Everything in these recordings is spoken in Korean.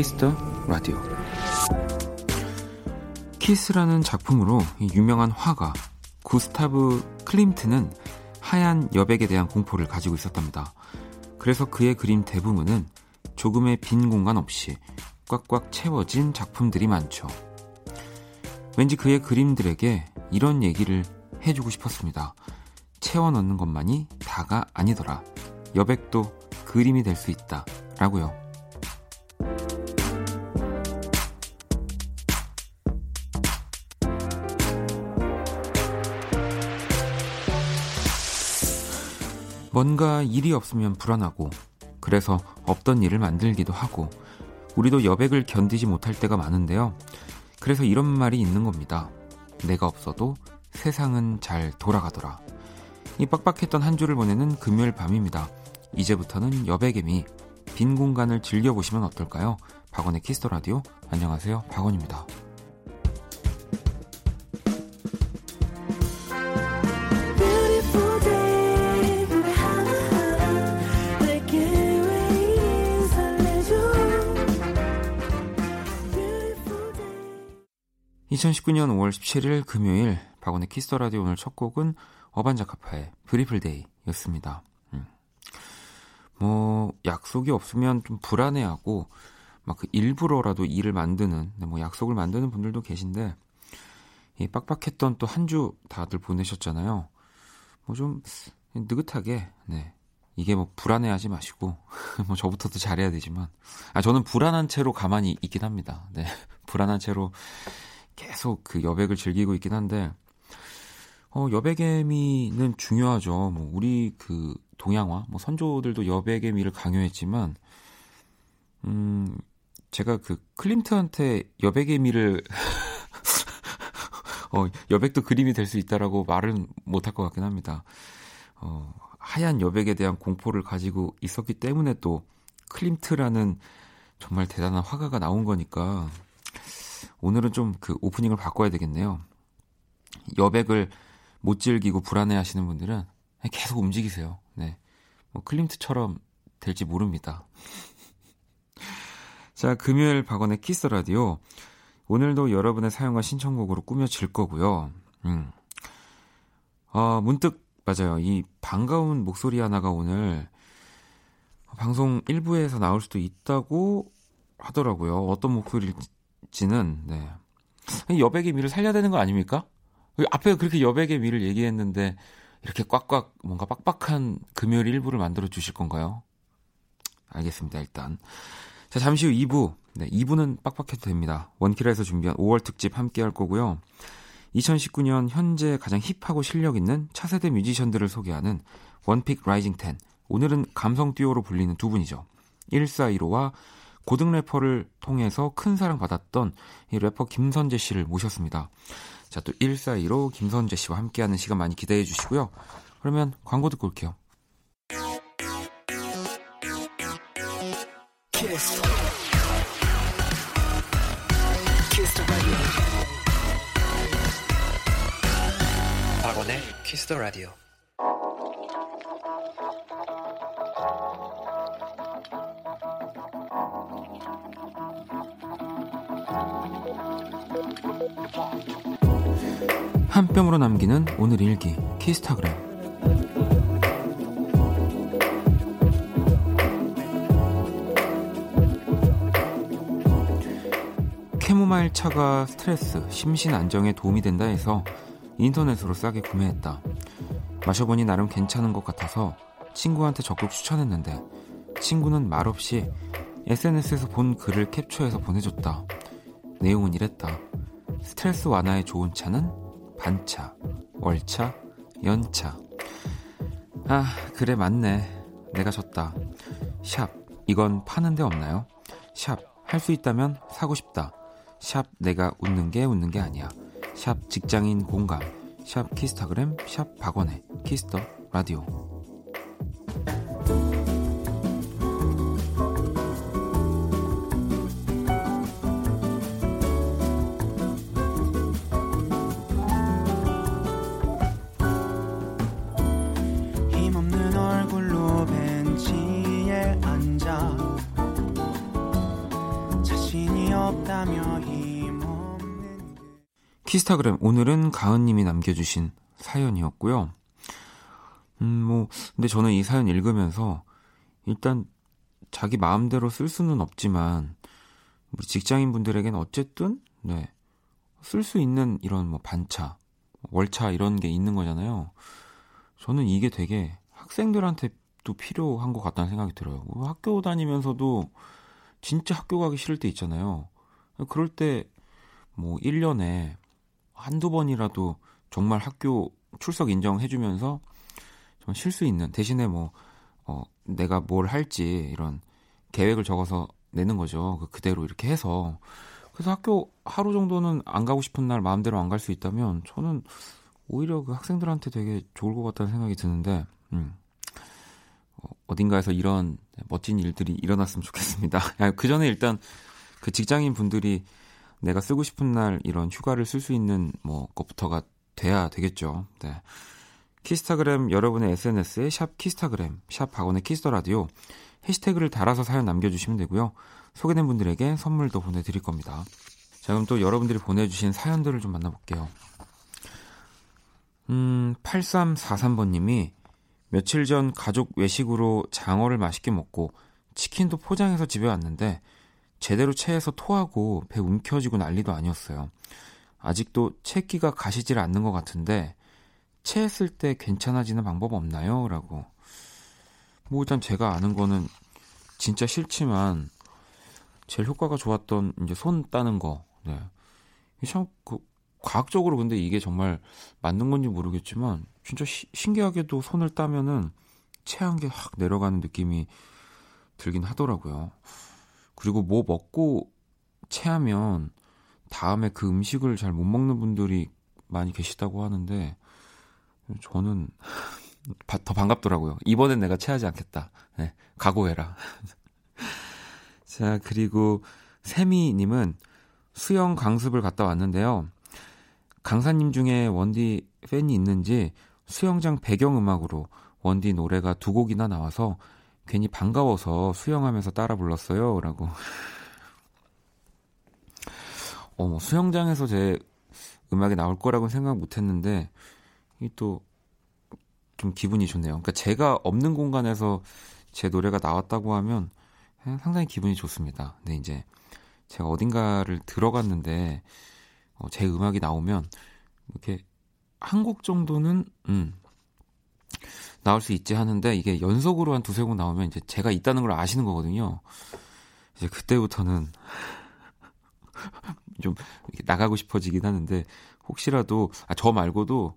Kiss the Radio 키스라는 작품으로 유명한 화가 구스타브 클림트는 하얀 여백에 대한 공포를 가지고 있었답니다. 그래서 그의 그림 대부분은 조금의 빈 공간 없이 꽉꽉 채워진 작품들이 많죠. 왠지 그의 그림들에게 이런 얘기를 해주고 싶었습니다. 채워 넣는 것만이 다가 아니더라. 여백도 그림이 될 수 있다. 라고요. 뭔가 일이 없으면 불안하고 그래서 없던 일을 만들기도 하고 우리도 여백을 견디지 못할 때가 많은데요. 그래서 이런 말이 있는 겁니다. 내가 없어도 세상은 잘 돌아가더라. 이 빡빡했던 한 주를 보내는 금요일 밤입니다. 이제부터는 여백의 미 빈 공간을 즐겨보시면 어떨까요? 박원의 Kiss the Radio 안녕하세요. 박원입니다. 2019년 5월 17일 금요일 박원의 Kiss the Radio 오늘 첫 곡은 어반자카파의 Beautiful Day였습니다. 음. 뭐 약속이 없으면 좀 불안해하고 막 그 일부러라도 일을 만드는 네, 뭐 약속을 만드는 분들도 계신데 이 빡빡했던 또 한 주 다들 보내셨잖아요. 뭐 좀 느긋하게 네. 이게 뭐 불안해하지 마시고 뭐 저부터도 잘해야 되지만 아 저는 불안한 채로 가만히 있긴 합니다. 네. 불안한 채로 계속 그 여백을 즐기고 있긴 한데 어, 여백의 미는 중요하죠. 뭐 우리 그 동양화, 뭐 선조들도 여백의 미를 강요했지만 음 제가 그 클림트한테 여백의 미를 어, 여백도 그림이 될 수 있다라고 말은 못할 것 같긴 합니다. 어, 하얀 여백에 대한 공포를 가지고 있었기 때문에 또 클림트라는 정말 대단한 화가가 나온 거니까 오늘은 좀 그 오프닝을 바꿔야 되겠네요. 여백을 못 즐기고 불안해 하시는 분들은 계속 움직이세요. 네. 뭐 클림트처럼 될지 모릅니다. 자, 금요일 박원의 Kiss the Radio. 오늘도 여러분의 사연과 신청곡으로 꾸며질 거고요. 음. 아, 문득 맞아요. 이 반가운 목소리 하나가 오늘 방송 일부에서 나올 수도 있다고 하더라고요. 어떤 목소리일지 지는 네. 여백의 미를 살려야 되는 거 아닙니까? 앞에 그렇게 여백의 미를 얘기했는데 이렇게 꽉꽉 뭔가 빡빡한 금요일 일부를 만들어 주실 건가요? 알겠습니다. 일단 자 잠시 후 2부 네, 2부는 빡빡해도 됩니다. 원키라에서 준비한 5월 특집 함께 할 거고요. 2019년 현재 가장 힙하고 실력 있는 차세대 뮤지션들을 소개하는 one pick rising 10 오늘은 감성 듀오로 불리는 두 분이죠. 1415와 고등 래퍼를 통해서 큰 사랑받았던 이 래퍼 김선재 씨를 모셨습니다. 자, 또 142로 김선재 씨와 함께하는 시간 많이 기대해 주시고요. 그러면 광고 듣고 올게요. 키스. 키스 박원의 키스 더 라디오. 한 뼘으로 남기는 오늘 일기 키스타그램 캐모마일 차가 스트레스, 심신 안정에 도움이 된다 해서 인터넷으로 싸게 구매했다. 마셔보니 나름 괜찮은 것 같아서 친구한테 적극 추천했는데 친구는 말없이 SNS에서 본 글을 캡처해서 보내줬다. 내용은 이랬다. 스트레스 완화에 좋은 차는 반차, 월차, 연차. 아, 그래, 맞네. 내가 졌다. 샵, 이건 파는 데 없나요? 샵, 할 수 있다면 사고 싶다. 샵, 내가 웃는 게 웃는 게 아니야. 샵, 직장인 공감. 샵, 키스타그램, 샵, 박원의 키스 더 라디오. 오늘은 가은님이 남겨주신 사연이었고요. 음, 뭐 근데 저는 이 사연 읽으면서 일단 자기 마음대로 쓸 수는 없지만 우리 직장인 분들에게는 어쨌든 네. 쓸 수 있는 이런 뭐 반차, 월차 이런 게 있는 거잖아요. 저는 이게 되게 학생들한테도 필요한 것 같다는 생각이 들어요. 뭐 학교 다니면서도 진짜 학교 가기 싫을 때 있잖아요. 그럴 때 뭐 1년에 한두 번이라도 정말 학교 출석 인정해주면서 좀 쉴 수 있는 대신에 뭐 어, 내가 뭘 할지 이런 계획을 적어서 내는 거죠. 그 그대로 이렇게 해서 그래서 학교 하루 정도는 안 가고 싶은 날 마음대로 안 갈 수 있다면 저는 오히려 그 학생들한테 되게 좋을 것 같다는 생각이 드는데 음. 어, 어딘가에서 이런 멋진 일들이 일어났으면 좋겠습니다. 그 전에 일단 그 직장인 분들이 내가 쓰고 싶은 날 이런 휴가를 쓸 수 있는 뭐 것부터가 돼야 되겠죠. 네. 키스타그램 여러분의 SNS에 샵 키스타그램, 샵 박원의 키스 더 라디오 해시태그를 달아서 사연 남겨주시면 되고요. 소개된 분들에게 선물도 보내드릴 겁니다. 자, 그럼 또 여러분들이 보내주신 사연들을 좀 만나볼게요. 음, 8343번님이 며칠 전 가족 외식으로 장어를 맛있게 먹고 치킨도 포장해서 집에 왔는데 제대로 체해서 토하고 배 움켜쥐고 난리도 아니었어요. 아직도 체기가 가시질 않는 것 같은데 체했을 때 괜찮아지는 방법 없나요? 라고. 뭐 일단 제가 아는 거는 진짜 싫지만 제일 효과가 좋았던 이제 손 따는 거. 네. 참그 과학적으로 근데 이게 정말 맞는 건지 모르겠지만 진짜 시, 신기하게도 손을 따면은 체한 게 확 내려가는 느낌이 들긴 하더라고요. 그리고 뭐 먹고 체하면 다음에 그 음식을 잘 못 먹는 분들이 많이 계시다고 하는데 저는 더 반갑더라고요. 이번엔 내가 체하지 않겠다. 네, 각오해라. 자, 그리고 세미님은 수영 강습을 갔다 왔는데요. 강사님 중에 원디 팬이 있는지 수영장 배경음악으로 원디 노래가 두 곡이나 나와서 괜히 반가워서 수영하면서 따라 불렀어요. 라고. 어, 뭐 수영장에서 제 음악이 나올 거라고는 생각 못 했는데, 이 또 좀 기분이 좋네요. 그러니까 제가 없는 공간에서 제 노래가 나왔다고 하면 상당히 기분이 좋습니다. 근데 이제 제가 어딘가를 들어갔는데 어, 제 음악이 나오면 이렇게 한 곡 정도는 음, 나올 수 있지 하는데 이게 연속으로 한 두세 곡 나오면 이제 제가 있다는 걸 아시는 거거든요. 이제 그때부터는 좀 나가고 싶어지긴 하는데 혹시라도 아, 저 말고도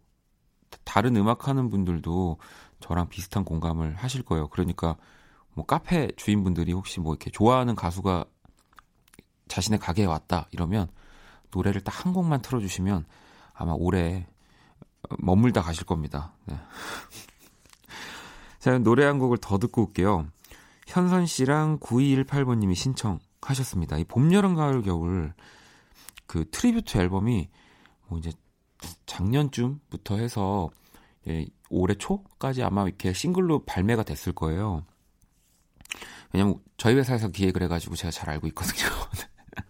다른 음악 하는 분들도 저랑 비슷한 공감을 하실 거예요. 그러니까 뭐 카페 주인분들이 혹시 뭐 이렇게 좋아하는 가수가 자신의 가게에 왔다 이러면 노래를 딱 한 곡만 틀어주시면 아마 오래 머물다 가실 겁니다. 네. 자, 노래 한 곡을 더 듣고 올게요. 현선 씨랑 9218번님이 신청하셨습니다. 이 봄, 여름, 가을, 겨울 그 트리뷰트 앨범이 뭐 이제 작년쯤부터 해서 예, 올해 초까지 아마 이렇게 싱글로 발매가 됐을 거예요. 왜냐면 저희 회사에서 기획을 해가지고 제가 잘 알고 있거든요.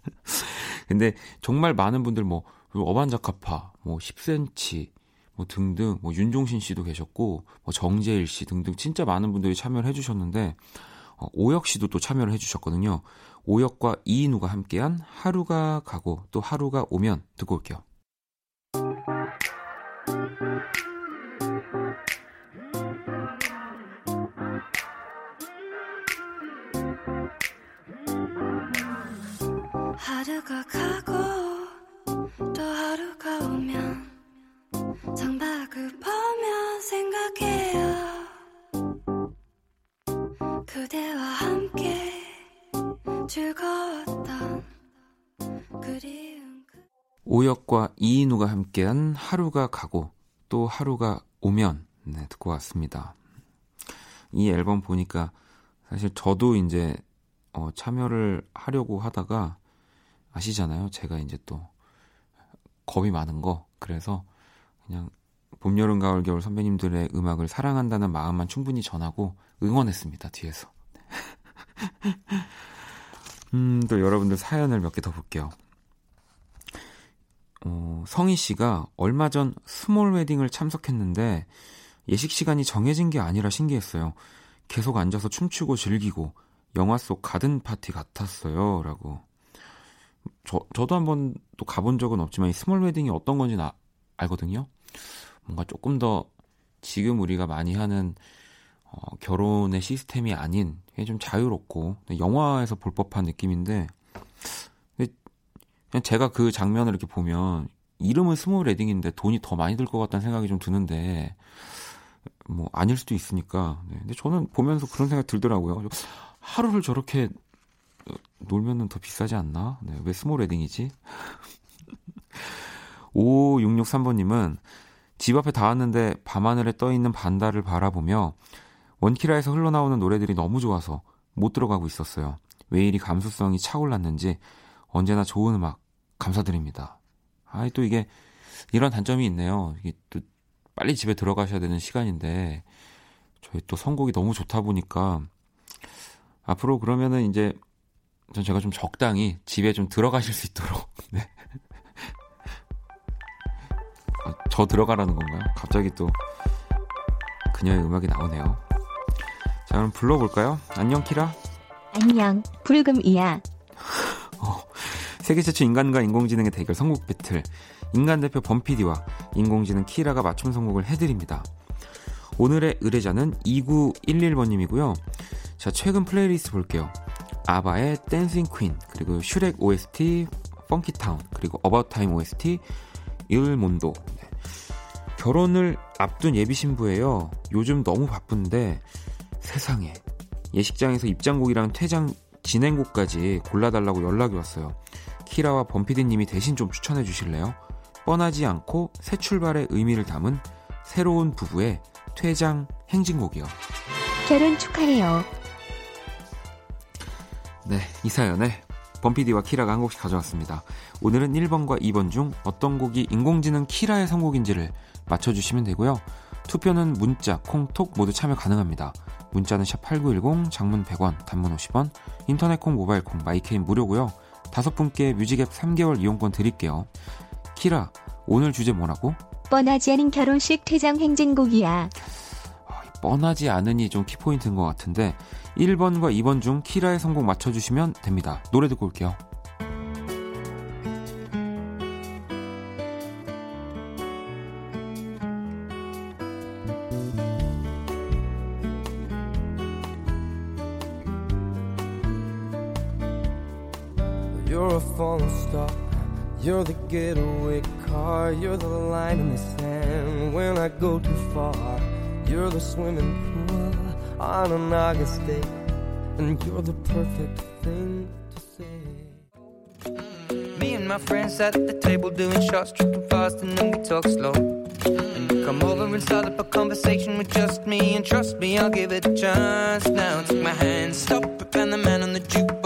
근데 정말 많은 분들 뭐 어반자카파, 뭐 10cm, 뭐 등등, 뭐 윤종신 씨도 계셨고, 뭐 정재일 씨 등등 진짜 많은 분들이 참여를 해주셨는데 어, 오혁 씨도 또 참여를 해주셨거든요. 오혁과 이인우가 함께한 하루가 가고 또 하루가 오면 듣고 올게요. 하루가 가고 창밖을 보며 생각해요 그대와 함께 즐거웠던 그리움 그 오역과 이인우가 함께한 하루가 가고 또 하루가 오면 네, 듣고 왔습니다. 이 앨범 보니까 사실 저도 이제 어, 참여를 하려고 하다가 아시잖아요. 제가 이제 또 겁이 많은 거. 그래서 그냥 봄, 여름, 가을, 겨울 선배님들의 음악을 사랑한다는 마음만 충분히 전하고 응원했습니다. 뒤에서. 음, 또 여러분들 사연을 몇 개 더 볼게요. 어, 성희 씨가 얼마 전 small wedding을 참석했는데 예식 시간이 정해진 게 아니라 신기했어요. 계속 앉아서 춤추고 즐기고 영화 속 가든 파티 같았어요. 라고. 저, 저도 한 번도 가본 적은 없지만 이 small wedding이 어떤 건지 나, 알거든요. 뭔가 조금 더 지금 우리가 많이 하는 어, 결혼의 시스템이 아닌 좀 자유롭고 영화에서 볼 법한 느낌인데 그냥 제가 그 장면을 이렇게 보면 이름은 small wedding인데 돈이 더 많이 들 것 같다는 생각이 좀 드는데 뭐 아닐 수도 있으니까. 네. 근데 저는 보면서 그런 생각 들더라고요. 하루를 저렇게 어, 놀면은 더 비싸지 않나? 네, 왜 small wedding이지? 5663번님은 집 앞에 다 왔는데 밤하늘에 떠 있는 반달을 바라보며 원키라에서 흘러나오는 노래들이 너무 좋아서 못 들어가고 있었어요. 왜 이리 감수성이 차올랐는지 언제나 좋은 음악 감사드립니다. 아, 또 이게 이런 단점이 있네요. 이게 또 빨리 집에 들어가셔야 되는 시간인데 저희 또 선곡이 너무 좋다 보니까 앞으로 그러면은 이제 전 제가 좀 적당히 집에 좀 들어가실 수 있도록 저 들어가라는 건가요? 갑자기 또 그녀의 음악이 나오네요. 자 그럼 불러볼까요? 안녕 키라. 안녕 불금이야. 어, 세계 최초 인간과 인공지능의 대결 선곡 배틀 인간 대표 범피디와 인공지능 키라가 맞춤 선곡을 해드립니다. 오늘의 의뢰자는 2911번님이고요. 자, 최근 플레이리스트 볼게요. 아바의 Dancing Queen, 그리고 슈렉 OST, Funkytown, 그리고 About Time OST, Il Mondo. 네. 결혼을 앞둔 예비 신부예요. 요즘 너무 바쁜데 세상에 예식장에서 입장곡이랑 퇴장 진행곡까지 골라달라고 연락이 왔어요. 키라와 범피디님이 대신 좀 추천해 주실래요? 뻔하지 않고 새 출발의 의미를 담은 새로운 부부의 퇴장 행진곡이요. 결혼 축하해요. 네, 이 사연에 범피디와 키라가 한 곡씩 가져왔습니다. 오늘은 1번과 2번 중 어떤 곡이 인공지능 키라의 선곡인지를 맞춰주시면 되고요. 투표는 문자, 콩, 톡 모두 참여 가능합니다. 문자는 샵8910, 장문 100원, 단문 50원, 인터넷 콩, 모바일 콩, 마이케이는 무료고요. 다섯 분께 뮤직앱 3개월 이용권 드릴게요. 키라, 오늘 주제 뭐라고? 뻔하지 않은 결혼식 퇴장 행진곡이야. 아, 뻔하지 않으니 좀 키포인트인 것 같은데 1번과 2번 중 키라의 선곡 맞춰주시면 됩니다. 노래 듣고 올게요. You're the swimming pool on an August day. And you're the perfect thing to say. Me and my friends sat at the table doing shots, tripping fast, and then we talk slow. And you come over and start up a conversation with just me. And trust me, I'll give it a chance. Now take my hand, stop and the man on the jukebox,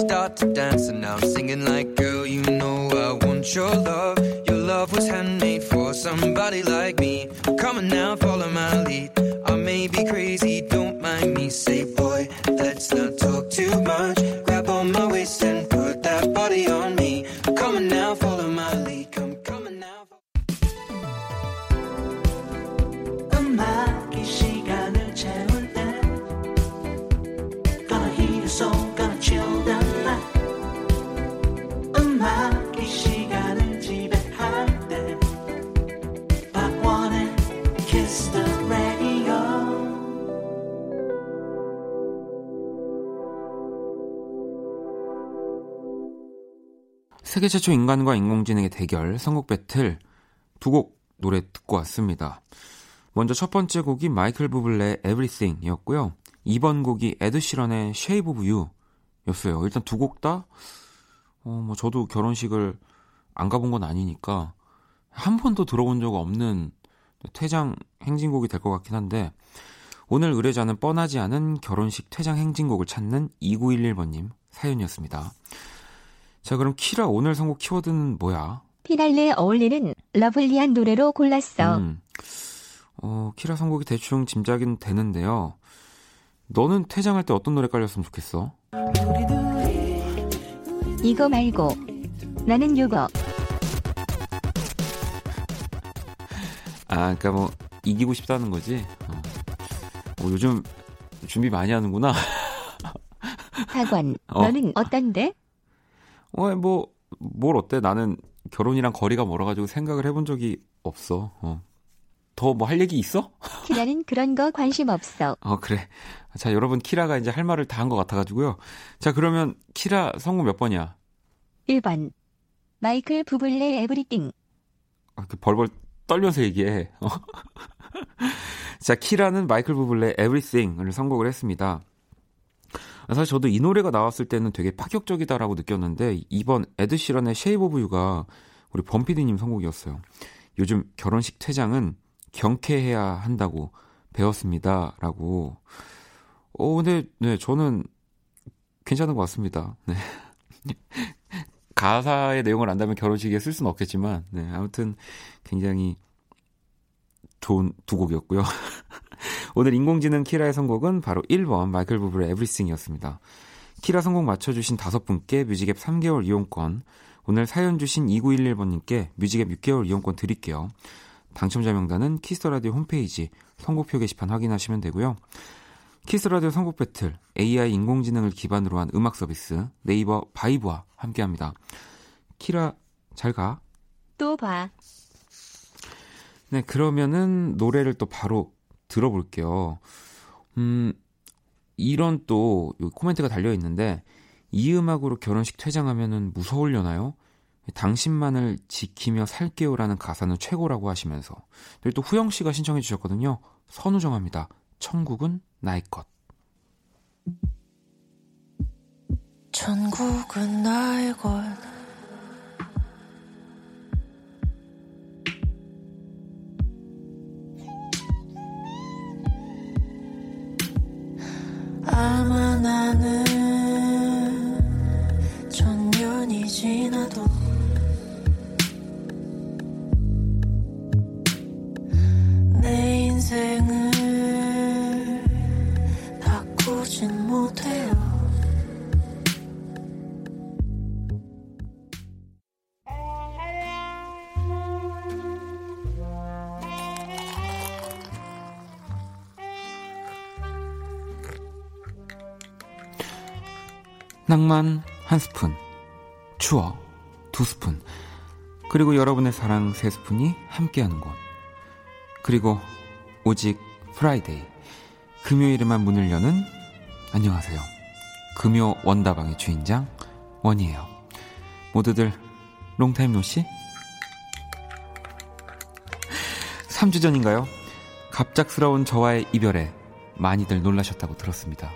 start to dance. And now I'm singing like, girl, you know I want your love. Your love was handmade for somebody like me. Come on now, follow my lead. I may be crazy, don't mind me. Say, boy, let's not 세계 최초 인간과 인공지능의 대결 선곡 배틀 두 곡 노래 듣고 왔습니다. 먼저 첫 번째 곡이 마이클 부블레의 Everything이었고요. 2번 곡이 에드 시런의 Shape of You였어요. 일단 두 곡 다, 어, 뭐 저도 결혼식을 안 가본 건 아니니까 한 번도 들어본 적 없는 퇴장 행진곡이 될 것 같긴 한데 오늘 의뢰자는 뻔하지 않은 결혼식 퇴장 행진곡을 찾는 2911번님 사연이었습니다. 자, 그럼 키라 오늘 선곡 키워드는 뭐야? 피날레에 어울리는 lovely한 노래로 골랐어. 음, 어, 키라 선곡이 대충 짐작은 되는데요. 너는 퇴장할 때 어떤 노래 깔렸으면 좋겠어? 이거 말고 나는 요거. 아, 그러니까 뭐 이기고 싶다는 거지. 어. 어, 요즘 준비 많이 하는구나. 학원, 어. 너는 어떤데? 어, 뭐, 뭘 어때? 나는 결혼이랑 거리가 멀어가지고 생각을 해본 적이 없어. 어. 더 뭐 할 얘기 있어? 키라는 그런 거 관심 없어. 어, 그래. 자, 여러분, 키라가 이제 할 말을 다 한 것 같아가지고요. 자, 그러면 키라 성우 몇 번이야? 1번. 마이클 부블레 에브리띵. 아, 그 벌벌 떨면서 얘기해. 어. 자, 키라는 마이클 부블레 Everything을 선곡을 했습니다. 사실 저도 이 노래가 나왔을 때는 되게 파격적이다라고 느꼈는데 이번 에드시런의 Shape of You가 우리 범피디님 선곡이었어요. 요즘 결혼식 퇴장은 경쾌해야 한다고 배웠습니다라고. 어 근데 네 저는 괜찮은 것 같습니다. 네. 가사의 내용을 안다면 결혼식에 쓸 수는 없겠지만 네 아무튼 굉장히 좋은 두 곡이었고요. 오늘 인공지능 키라의 선곡은 바로 1번 마이클 부블의 Everything이었습니다. 키라 선곡 맞춰주신 다섯 분께 뮤직앱 3개월 이용권, 오늘 사연 주신 2911번님께 뮤직앱 6개월 이용권 드릴게요. 당첨자 명단은 키스 더 라디오 홈페이지 선곡표 게시판 확인하시면 되고요. 키스 더 라디오 선곡 배틀, AI 인공지능을 기반으로 한 음악 서비스 네이버 바이브와 함께합니다. 키라 잘 가. 또 봐. 네, 그러면은 노래를 또 바로 들어볼게요. 음, 이런 또 코멘트가 달려 있는데 이 음악으로 결혼식 퇴장하면은 무서울려나요? 당신만을 지키며 살게요라는 가사는 최고라고 하시면서 그리고 또 후영 씨가 신청해 주셨거든요. 선우정합니다. 천국은 나의 것. 천국은 나의 것 아마 나는 천 년이 지나도 내 인생 낭만 한 스푼, 추억 두 스푼, 그리고 여러분의 사랑 세 스푼이 함께하는 곳. 그리고 오직 Friday, 금요일에만 문을 여는 안녕하세요. 금요 원다방의 주인장 원이에요. 모두들 long time no see? 3주 전인가요? 갑작스러운 저와의 이별에 많이들 놀라셨다고 들었습니다.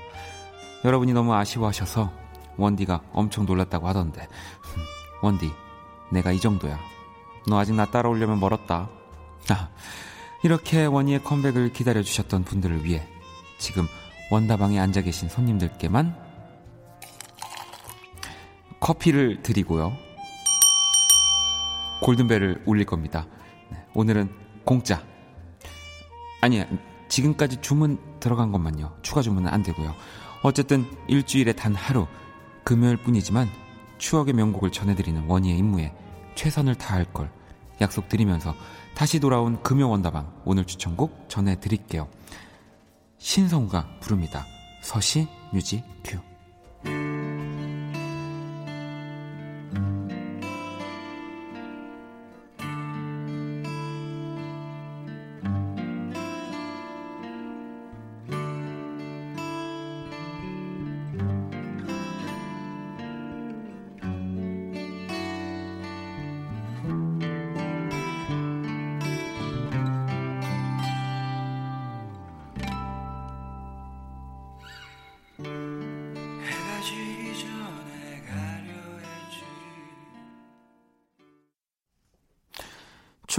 여러분이 너무 아쉬워하셔서 원디가 엄청 놀랐다고 하던데. 흠, 원디 내가 이 정도야. 너 아직 나 따라오려면 멀었다. 아, 이렇게 원희의 컴백을 기다려주셨던 분들을 위해 지금 원다방에 앉아 계신 손님들께만 커피를 드리고요. 골든벨을 울릴 겁니다. 네, 오늘은 공짜. 아니야 지금까지 주문 들어간 것만요. 추가 주문은 안 되고요. 어쨌든 일주일에 단 하루 금요일 뿐이지만 추억의 명곡을 전해드리는 원희의 임무에 최선을 다할 걸 약속드리면서 다시 돌아온 금요 원다방 오늘 추천곡 전해드릴게요. 신성우가 부릅니다. 서시 뮤직 큐.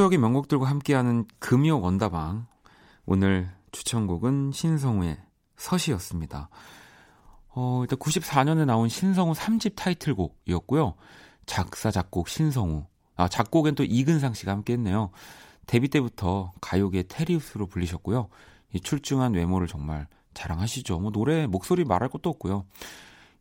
추억의 명곡들과 함께하는 금요 원다방. 오늘 추천곡은 신성우의 서시였습니다. 어, 일단 94년에 나온 신성우 3집 타이틀곡이었고요. 작사, 작곡 신성우. 아, 작곡엔 또 이근상 씨가 함께 했네요. 데뷔 때부터 가요계 테리우스로 불리셨고요. 이 출중한 외모를 정말 자랑하시죠. 뭐 노래, 목소리 말할 것도 없고요.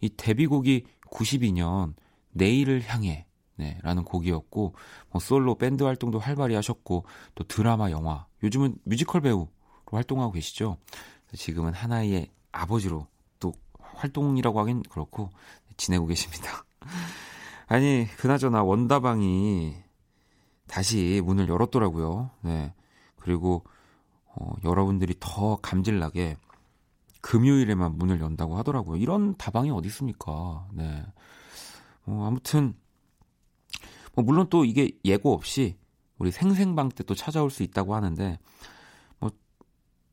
이 데뷔곡이 92년 내일을 향해 네, 라는 곡이었고, 뭐 솔로 밴드 활동도 활발히 하셨고, 또 드라마, 영화, 요즘은 뮤지컬 배우로 활동하고 계시죠. 지금은 하나의 아버지로 또 활동이라고 하긴 그렇고, 지내고 계십니다. 아니, 그나저나 원다방이 다시 문을 열었더라고요. 네. 그리고, 어, 여러분들이 더 감질나게 금요일에만 문을 연다고 하더라고요. 이런 다방이 어디 있습니까? 네. 어, 아무튼, 뭐 물론 또 이게 예고 없이 우리 생생방 때 또 찾아올 수 있다고 하는데, 뭐,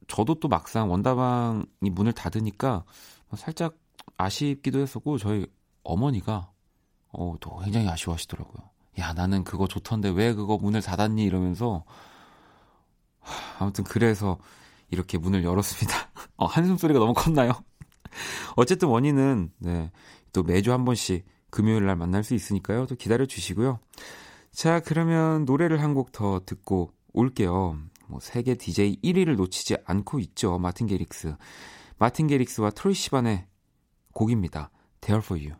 저도 또 막상 원다방이 문을 닫으니까 뭐 살짝 아쉽기도 했었고, 저희 어머니가, 어, 또 굉장히 아쉬워하시더라고요. 야, 나는 그거 좋던데 왜 그거 문을 닫았니? 이러면서, 하, 아무튼 그래서 이렇게 문을 열었습니다. 어, 한숨 소리가 너무 컸나요? 어쨌든 원인은, 네, 또 매주 한 번씩 금요일 날 만날 수 있으니까요. 또 기다려 주시고요. 자, 그러면 노래를 한 곡 더 듣고 올게요. 뭐 세계 DJ 1위를 놓치지 않고 있죠. 마틴 게릭스. 마틴 게릭스와 트로이 시반의 곡입니다. There for you.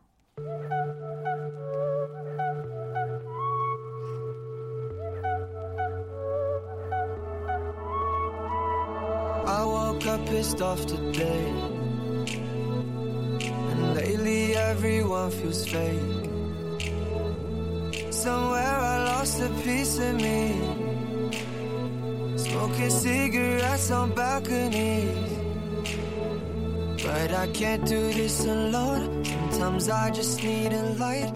Everyone feels fake. Somewhere I lost a piece of me. Smoking cigarettes on balconies. But I can't do this alone. Sometimes I just need a light.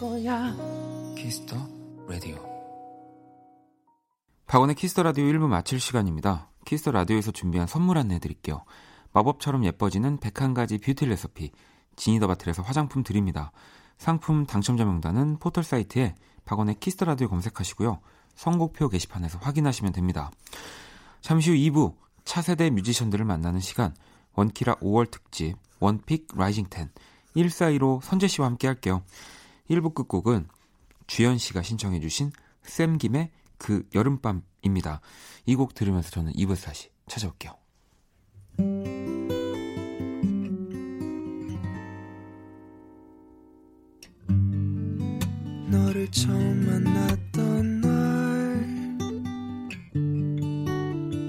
거야 키스 더 라디오. 박원의 키스 더 라디오 1부 마칠 시간입니다. 키스 더 라디오에서 준비한 선물 안내 드릴게요. 마법처럼 예뻐지는 101가지 뷰티 레시피 지니더 바틀에서 화장품 드립니다. 상품 당첨자 명단은 포털 사이트에 박원의 키스 더 라디오 검색하시고요. 선곡표 게시판에서 확인하시면 됩니다. 잠시 후 2부 차세대 뮤지션들을 만나는 시간 원키라 5월 특집 one pick rising 10 1415 선재 씨와 함께 할게요. 1부 끝곡은 주현 씨가 신청해 주신 샘 김의 그 여름밤입니다. 이 곡 들으면서 저는 2부에서 다시 찾아올게요. 너를 처음 만났던 날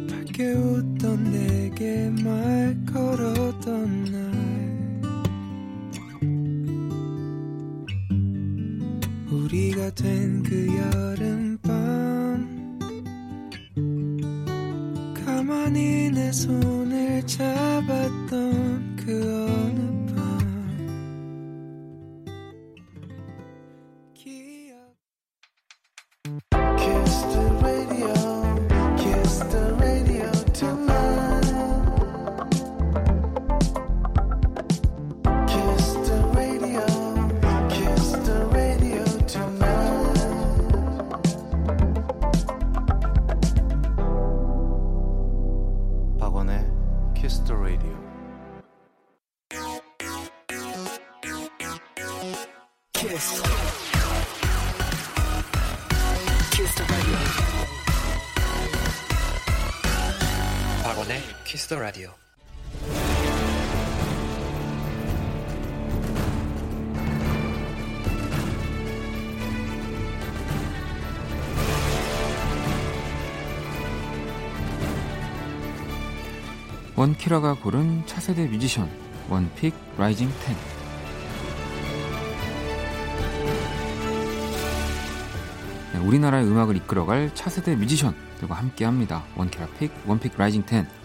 밝게 웃던 내게 말 걸었 우리가 된 그 여름밤. 가만히 내 손을 잡았던 그 라디오. 원키라가 고른 차세대 뮤지션 one pick rising 10 네, 우리나라의 음악을 이끌어갈 차세대 뮤지션들과 함께합니다. 원키라 pick one pick rising 10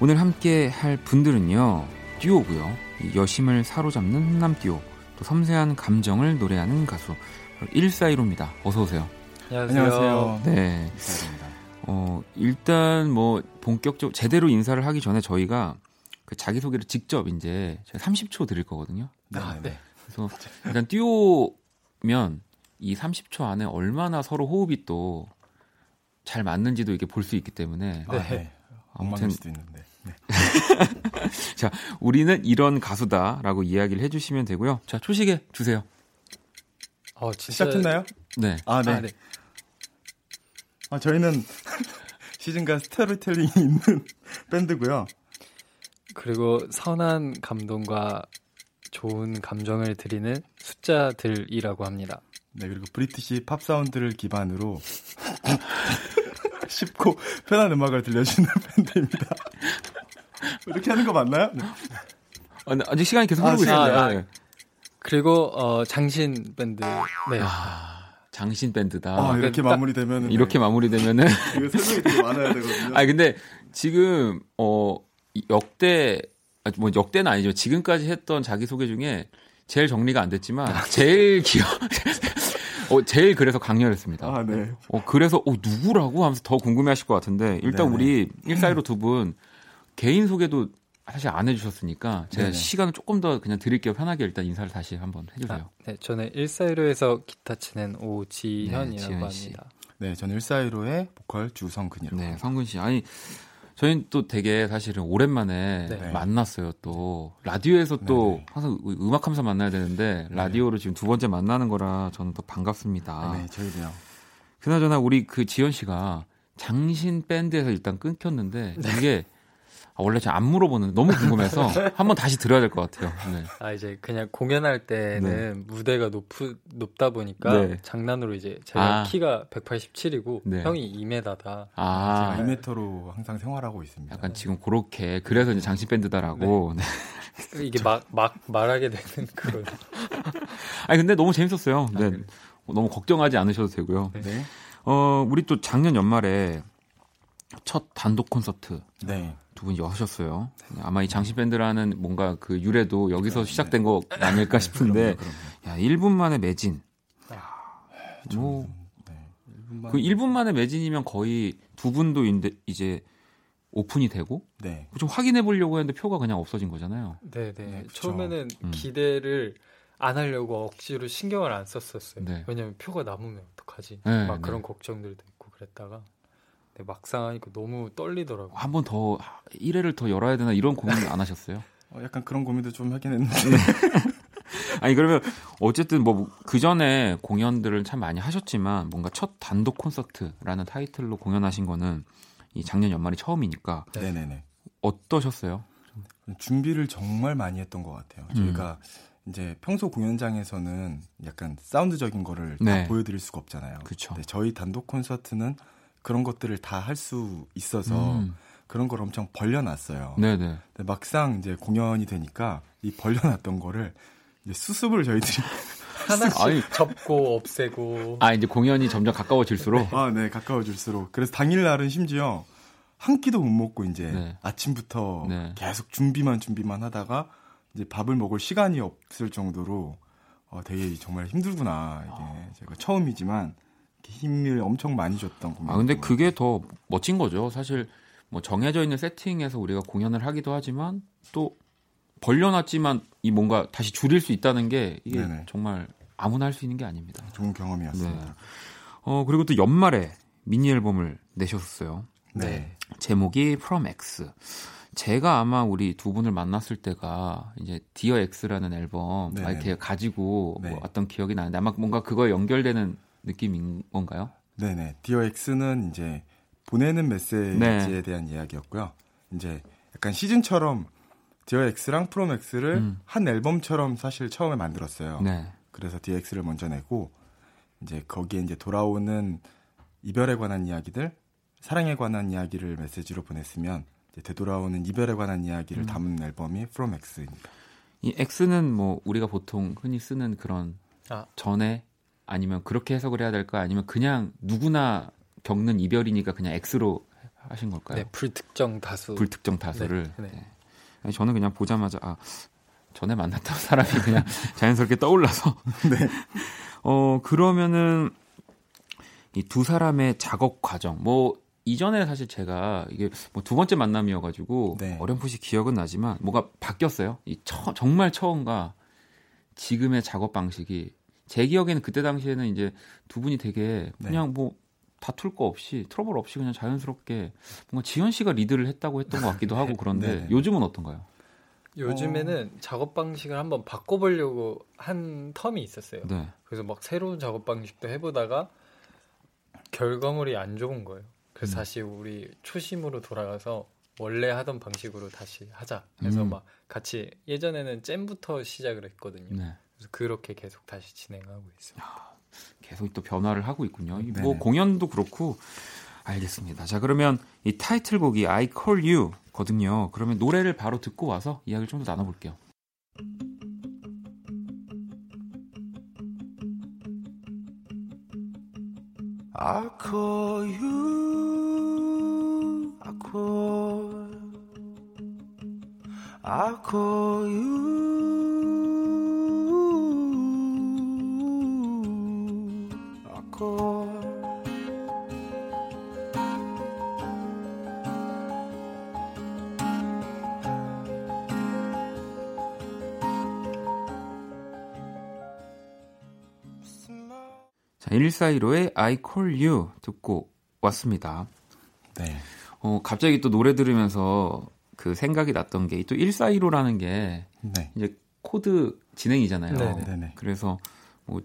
오늘 함께 할 분들은요 듀오고요 이 여심을 사로잡는 훈남 듀오 또 섬세한 감정을 노래하는 가수 141호입니다. 어서 오세요. 안녕하세요. 네. 어, 일단 뭐 본격적 제대로 인사를 하기 전에 저희가 그 자기 소개를 직접 이제 제가 30초 드릴 거거든요. 아, 네. 그래서 일단 띄우면 이 30초 안에 얼마나 서로 호흡이 또 잘 맞는지도 이렇게 볼 수 있기 때문에 아, 네. 아무튼 엉망일 수도 있는데. 네. 자 우리는 이런 가수다라고 이야기를 해주시면 되고요. 자 초식에 주세요. 어, 진짜 시작했나요? 네. 아, 네. 아, 아, 네. 저희는 시즌과 스토리텔링이 있는 밴드고요. 그리고 선한 감동과 좋은 감정을 드리는 숫자들이라고 합니다. 네, 그리고 브리티시 팝 사운드를 기반으로 쉽고 편한 음악을 들려주는 밴드입니다. 이렇게 하는 거 맞나요? 네. 아, 네, 아직 시간이 계속 아, 흐르고 있어요. 아, 네. 그리고 어, 장신 밴드. 네. 아, 장신 밴드다. 아, 이렇게 딱- 마무리되면 이렇게 마무리되면은 이거 설명이 되게 많아야 되거든요. 아니 근데 지금 어이 역대 아, 뭐 역대는 아니죠. 지금까지 했던 자기 소개 중에 제일 정리가 안 됐지만 제일 기억 어 제일 그래서 강렬했습니다. 아, 네. 어 그래서 어 누구라고 하면서 더 궁금해하실 것 같은데 일단 네네. 우리 1사이로 두 분 개인 소개도 사실 안 해주셨으니까 제가 네네. 시간을 조금 더 그냥 드릴게요. 편하게 일단 인사를 다시 한번 해주세요. 아, 네, 저는 1사이로에서 기타 치는 오지현이라고 네, 지현 씨. 합니다. 네, 저는 141호의 보컬 주성근이라고. 네, 성근 씨. 아니, 저희는 또 되게 사실은 오랜만에 네. 만났어요, 또. 라디오에서 또 네네. 항상 음악하면서 만나야 되는데, 라디오로 지금 두 번째 만나는 거라 저는 더 반갑습니다. 네, 저희도요. 그나저나 우리 그 지현 씨가 장신 밴드에서 일단 끊겼는데, 이게 아, 원래 제가 안 물어보는데 너무 궁금해서 한번 다시 들어야 될 것 같아요. 네. 아 이제 그냥 공연할 때는 무대가 높 높다 보니까 네. 장난으로 이제 제가 아. 키가 187이고 네. 형이 2m다. 아, 제가 2m로 항상 생활하고 있습니다. 약간 지금 그렇게, 그래서 이제 장신 밴드다라고. 네. 이게 막 막 말하게 되는 그런. 아니, 근데 너무 재밌었어요. 네. 그래요? 너무 걱정하지 않으셔도 되고요. 네. 어, 우리 또 작년 연말에 첫 단독 콘서트 네. 두 분이 하셨어요. 아마 이 장신 밴드라는 뭔가 그 유래도 여기서 시작된 거 아닐까 싶은데, 그럼요, 야, 1분 만에 매진. 뭐, 그럼요. 그 1분 만에 매진이면 거의 두 분도 인데 이제 오픈이 되고, 네. 좀 확인해 보려고 했는데 표가 그냥 없어진 거잖아요. 네네. 네. 처음에는 음. 기대를 안 하려고 억지로 신경을 안 썼었어요. 네. 왜냐면 표가 남으면 어떡하지? 네, 막 네. 그런 걱정들도 있고 그랬다가 네, 막상 하니까 너무 떨리더라고요. 한 번 더, 1회를 더 열어야 되나 이런 고민 안 하셨어요? 어, 약간 그런 고민도 좀 하긴 했는데. 아니 그러면 어쨌든 뭐 그 전에 공연들을 참 많이 하셨지만 뭔가 첫 단독 콘서트라는 타이틀로 공연하신 거는 이 작년 연말이 처음이니까 네, 네, 네. 어떠셨어요? 준비를 정말 많이 했던 것 같아요. 음. 저희가 이제 평소 공연장에서는 약간 사운드적인 거를 네. 다 보여드릴 수가 없잖아요. 그쵸. 근데 저희 단독 콘서트는 그런 것들을 다 할 수 있어서 음. 그런 걸 엄청 벌려놨어요. 네네. 근데 막상 이제 공연이 되니까 이 벌려놨던 거를 이제 수습을 저희들이 하나씩 아니. 접고 없애고 아 이제 공연이 점점 가까워질수록 아, 네, 가까워질수록 그래서 당일 날은 심지어 한 끼도 못 먹고 이제 네. 아침부터 네. 계속 준비만 준비만 하다가 이제 밥을 먹을 시간이 없을 정도로 어, 되게 정말 힘들구나 이게 제가 처음이지만 힘을 엄청 많이 줬던 공연. 아 근데 그게 더 멋진 거죠. 사실 뭐 정해져 있는 세팅에서 우리가 공연을 하기도 하지만 또 벌려놨지만 이 뭔가 다시 줄일 수 있다는 게 이게 네네. 정말 아무나 할 수 있는 게 아닙니다. 좋은 경험이었습니다. 네. 어 그리고 또 연말에 미니 앨범을 내셨어요. 네. 제목이 From X. 제가 아마 우리 두 분을 만났을 때가 이제 Dear X라는 앨범. 막 이렇게 가지고 네. 뭐 왔던 기억이 나는데 아마 뭔가 그거에 연결되는 느낌인 건가요? 네네. Dear X는 이제 보내는 메시지에 네. 대한 이야기였고요. 이제 약간 시즌처럼 Dear X랑 From X를 음. 한 앨범처럼 사실 처음에 만들었어요. 네. 그래서 Dear X를 먼저 내고 이제 거기에 이제 돌아오는 이별에 관한 이야기들, 사랑에 관한 이야기를 메시지로 보냈으면 이제 되돌아오는 이별에 관한 이야기를 음. 담은 앨범이 From X입니다. 이 X는 뭐 우리가 보통 흔히 쓰는 그런 아. 전에 아니면 그렇게 해석을 해야 될까 아니면 그냥 누구나 겪는 이별이니까 그냥 X로 하신 걸까요? 네, 불특정 다수 불특정 다수를. 네, 네. 네. 저는 그냥 보자마자 아 전에 만났던 사람이 그냥 자연스럽게 떠올라서. 네. 어 그러면은 이 두 사람의 작업 과정 뭐 이전에 사실 제가 이게 뭐 두 번째 만남이어가지고 네. 어렴풋이 기억은 나지만 뭐가 바뀌었어요. 이 처, 정말 처음과 지금의 작업 방식이 제 기억에는 그때 당시에는 이제 두 분이 되게 네. 그냥 뭐 다툴 거 없이 트러블 없이 그냥 자연스럽게 뭔가 지현 씨가 리드를 했다고 했던 것 같기도 하고 그런데 네네. 요즘은 어떤가요? 요즘에는 작업 방식을 한번 바꿔보려고 한 term이 있었어요. 네. 그래서 막 새로운 작업 방식도 해보다가 결과물이 안 좋은 거예요. 그래서 음. 다시 우리 초심으로 돌아가서 원래 하던 방식으로 다시 하자. 그래서 음. 막 같이 예전에는 jam부터 시작을 했거든요. 네. 그래서 그렇게 계속 다시 진행하고 있어요. 계속 또 변화를 하고 있군요. 이 네네. 뭐 공연도 그렇고 알겠습니다. 자 그러면 이 타이틀곡이 I Call You거든요. 그러면 노래를 바로 듣고 와서 이야기를 좀 더 나눠볼게요. I call you, I call, I call you, Call. 자 1415의 I Call You 듣고 왔습니다. 네. 어 갑자기 또 노래 들으면서 그 생각이 났던 게 또 1415라는 게 네. 이제 코드 진행이잖아요. 네네. 네네. 그래서 뭐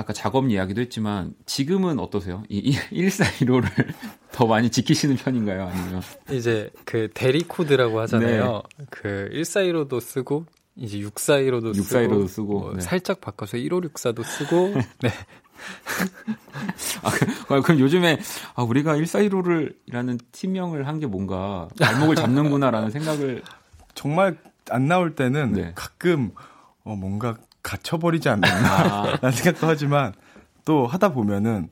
아까 작업 이야기도 했지만 지금은 어떠세요? 이 1415를 더 많이 지키시는 편인가요? 아니면 이제 그 대리 코드라고 하잖아요. 네. 그 1415도 쓰고 이제 6415도 641도 쓰고, 쓰고, 뭐 네. 살짝 바꿔서 1564도 쓰고 네. 아, 그- 그럼 요즘에 아, 우리가 1415를이라는 팀명을 한 게 뭔가 발목을 잡는구나라는 생각을 정말 안 나올 때는 네. 가끔 어, 뭔가 갇혀버리지 않나 아, 라는 생각도 하지만 또 하다 보면은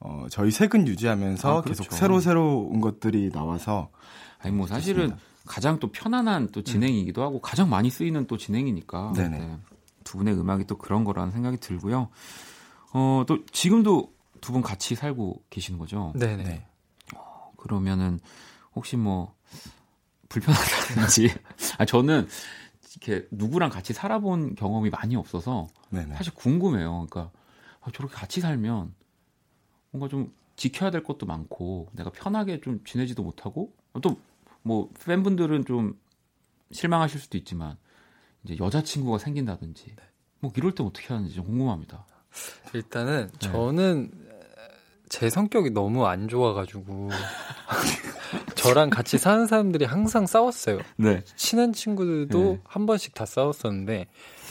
어, 저희 색은 유지하면서 아, 그렇죠. 계속 새로 새로운 것들이 나와서 아니 뭐 사실은 좋습니다. 가장 또 편안한 또 진행이기도 하고 가장 많이 쓰이는 또 진행이니까 네네. 네. 두 분의 음악이 또 그런 거라는 생각이 들고요. 어, 또 지금도 두 분 같이 살고 계시는 거죠? 네네. 네. 그러면은 혹시 뭐 불편하다든지 아 저는 이렇게 누구랑 같이 살아본 경험이 많이 없어서 네네. 사실 궁금해요. 그러니까 아, 저렇게 같이 살면 뭔가 좀 지켜야 될 것도 많고 내가 편하게 좀 지내지도 못하고 또 뭐 팬분들은 좀 실망하실 수도 있지만 이제 여자친구가 생긴다든지 뭐 이럴 때 어떻게 하는지 좀 궁금합니다. 일단은 네. 저는 제 성격이 너무 안 좋아가지고 저랑 같이 사는 사람들이 항상 싸웠어요. 네. 친한 친구들도 네. 한 번씩 다 싸웠었는데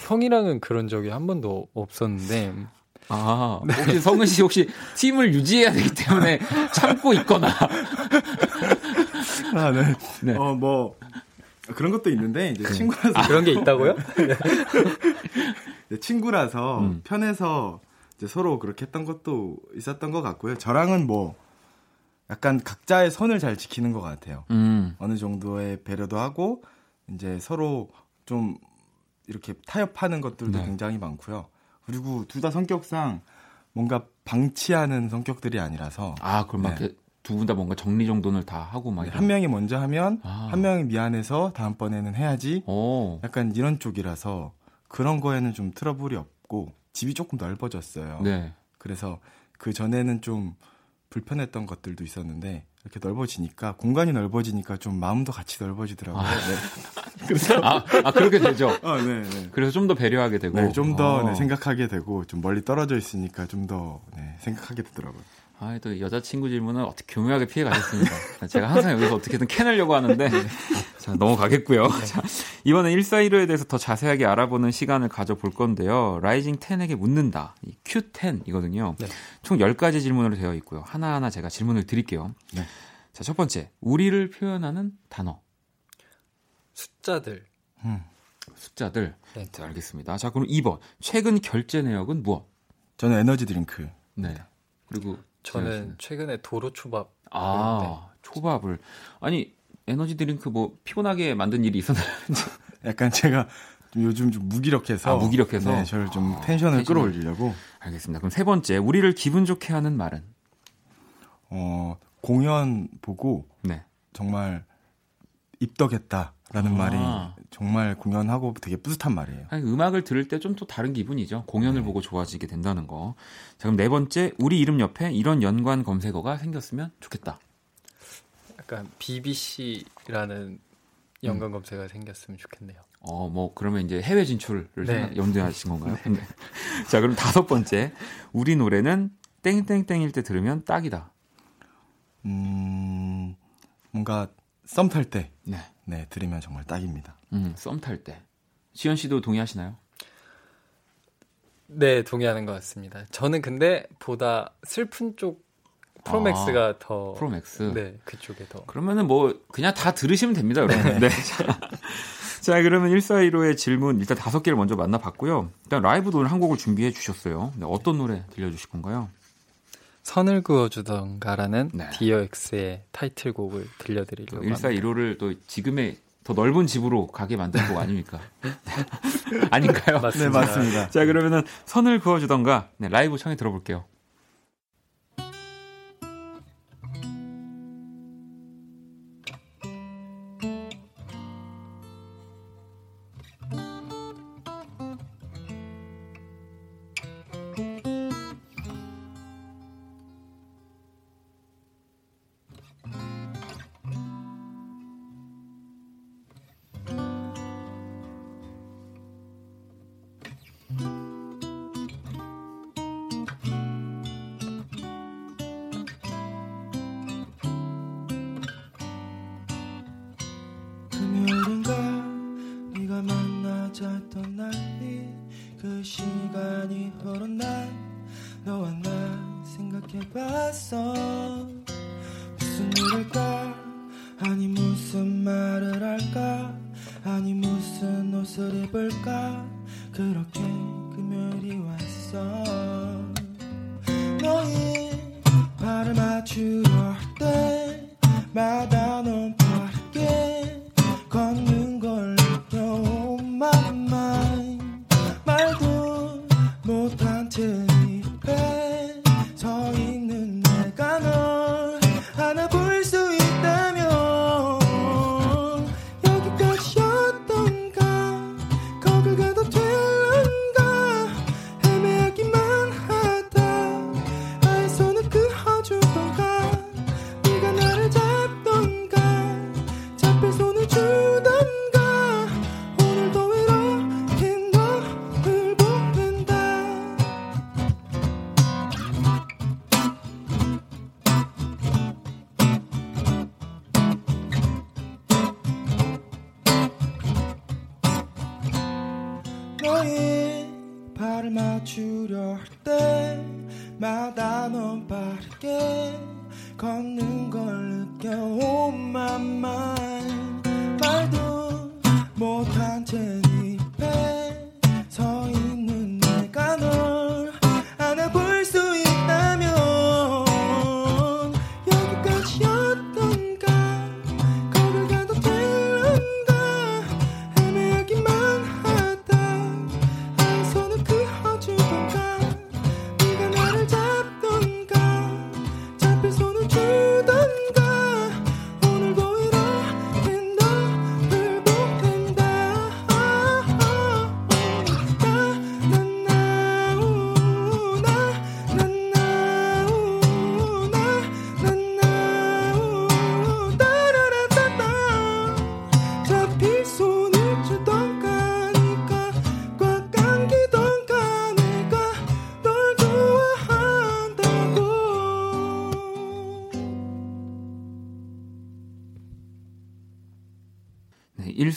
형이랑은 그런 적이 한 번도 없었는데 아, 혹시 성은 씨 혹시 팀을 유지해야 되기 때문에 참고 있거나. 아, 네. 네. 어, 뭐 그런 것도 있는데 이제 친구라서 아, 그런 게 있다고요? 이제 친구라서 음. 편해서 이제 서로 그렇게 했던 것도 있었던 것 같고요. 저랑은 뭐 약간 각자의 선을 잘 지키는 것 같아요. 음. 어느 정도의 배려도 하고 이제 서로 좀 이렇게 타협하는 것들도 네. 굉장히 많고요. 그리고 둘 다 성격상 뭔가 방치하는 성격들이 아니라서 아, 그럼 막 네. 두분 다 뭔가 정리정돈을 다 하고 막 한 명이 먼저 하면 아. 한 명이 미안해서 다음번에는 해야지 오. 약간 이런 쪽이라서 그런 거에는 좀 트러블이 없고 집이 조금 넓어졌어요. 네. 그래서 그 전에는 좀 불편했던 것들도 있었는데 이렇게 넓어지니까 공간이 넓어지니까 좀 마음도 같이 넓어지더라고요. 아. 네. 아, 아, 그렇게 되죠. 아, 네, 네. 그래서 좀 더 배려하게 되고. 네, 좀더 어. 생각하게 되고 좀 멀리 떨어져 있으니까 좀더 네, 생각하게 되더라고요. 아, 또 여자친구 질문은 어떻게 교묘하게 피해 가셨습니다. 제가 항상 여기서 어떻게든 캐내려고 하는데. 자, 넘어가겠고요. 자, 이번엔 1415에 대해서 더 자세하게 알아보는 시간을 가져볼 건데요. rising 10에게 묻는다. 이 Q10이거든요. 네. 총 10가지 질문으로 되어 있고요. 하나하나 제가 질문을 드릴게요. 네. 자, 첫 번째. 우리를 표현하는 단어. 숫자들 음. 숫자들. 네. 자, 알겠습니다. 자, 그럼 2번. 최근 결제 내역은 무엇? 저는 에너지 드링크. 네. 그리고 저는 최근에 도로 초밥 아, 초밥을. 아니, 에너지 드링크 뭐 피곤하게 만든 일이 있었나요? 약간 제가 좀 요즘 좀 무기력해서 아, 무기력해서? 네, 저를 좀 아, 텐션을 텐션을. 끌어올리려고 알겠습니다. 그럼 세 번째. 우리를 기분 좋게 하는 말은? 어, 공연 보고 네. 정말 입덕했다 라는 아. 말이 정말 공연하고 되게 뿌듯한 말이에요. 아니, 음악을 들을 때 좀 또 다른 기분이죠. 공연을 네. 보고 좋아지게 된다는 거. 자, 그럼 네 번째. 우리 이름 옆에 이런 연관 검색어가 생겼으면 좋겠다. 약간 BBC라는 연관 검색어가 생겼으면 좋겠네요. 어, 뭐 그러면 이제 해외 진출을 네. 염두하신 건가요? 네. 자, 그럼 다섯 번째. 우리 노래는 땡땡땡일 때 들으면 딱이다. 음, 뭔가 썸 탈 때, 네. 네, 들으면 정말 딱입니다. 음, 썸 탈 때. 시현 씨도 동의하시나요? 네, 동의하는 것 같습니다. 저는 근데 보다 슬픈 쪽 From X가 더 From X. 네, 그쪽에 더. 그러면은 뭐 그냥 다 들으시면 됩니다, 여러분. 네. 자, 자, 그러면 1415의 질문 일단 다섯 개를 먼저 만나 봤고요. 일단 라이브도 오늘 한 곡을 준비해 주셨어요. 네, 어떤 노래 들려 주실 건가요? 선을 그어주던가라는 네. Dear X의 타이틀곡을 들려드리려고 합니다. 1415를 또 지금의 더 넓은 집으로 가게 만든 곡 아닙니까? 아닌가요? 네, 맞습니다. 자, 그러면은 선을 그어주던가 네, 라이브 청해 들어볼게요.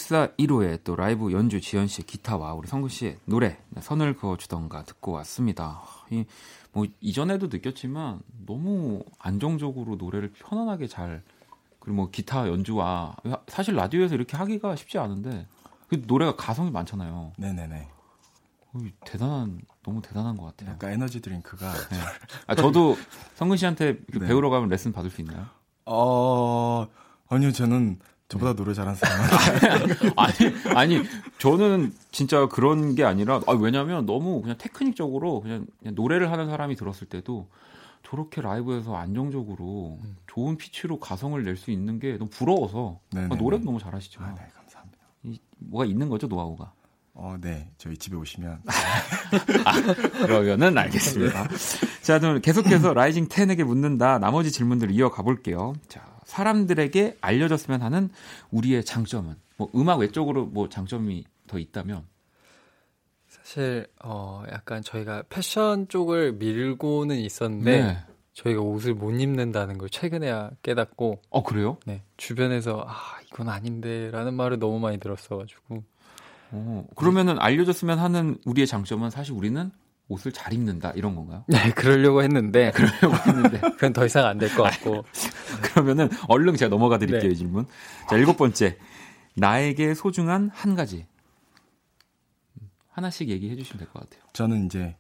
1415의 또 라이브 연주 지현 씨의 기타와 우리 성근 씨의 노래 네, 선을 그어주던가 듣고 왔습니다. 이, 뭐 이전에도 느꼈지만 너무 안정적으로 노래를 편안하게 잘 그리고 뭐 기타 연주와 사실 라디오에서 이렇게 하기가 쉽지 않은데 그 노래가 가성이 많잖아요. 네네네. 어, 대단한 너무 대단한 것 같아요. 약간 에너지 드링크가 네. 아 저도 성근 씨한테 이렇게 네. 배우러 가면 레슨 받을 수 있나요? 어 아니요 저는 저보다 노래 잘하는 사람 아니, 아니, 저는 진짜 그런 게 아니라, 아, 왜냐면 너무 그냥 테크닉적으로 그냥, 그냥 노래를 하는 사람이 들었을 때도 저렇게 라이브에서 안정적으로 좋은 피치로 가성을 낼 수 있는 게 너무 부러워서 네네. 아, 노래도 너무 잘하시죠. 아, 네 감사합니다. 이, 뭐가 있는 거죠, 노하우가. 어, 네 저희 집에 오시면 그러면은 알겠습니다. 자, 그럼 계속해서 라이징 10에게 묻는다. 나머지 질문들 이어가 볼게요. 자, 사람들에게 알려졌으면 하는 우리의 장점은 뭐 음악 외적으로 뭐 장점이 더 있다면 사실 어 약간 저희가 패션 쪽을 밀고는 있었는데 네. 저희가 옷을 못 입는다는 걸 최근에야 깨닫고 어 그래요? 네 주변에서 아 이건 아닌데라는 말을 너무 많이 들었어가지고 어, 그러면은 알려졌으면 하는 우리의 장점은 사실 우리는 옷을 잘 입는다 이런 건가요? 네 그러려고 했는데 그러려고 했는데 그건 더 이상 안 될 것 같고 그러면은 얼른 제가 넘어가 드릴게요 네. 이 질문. 자 일곱 번째 나에게 소중한 한 가지 음, 하나씩 얘기해 주시면 될 것 같아요. 저는 이제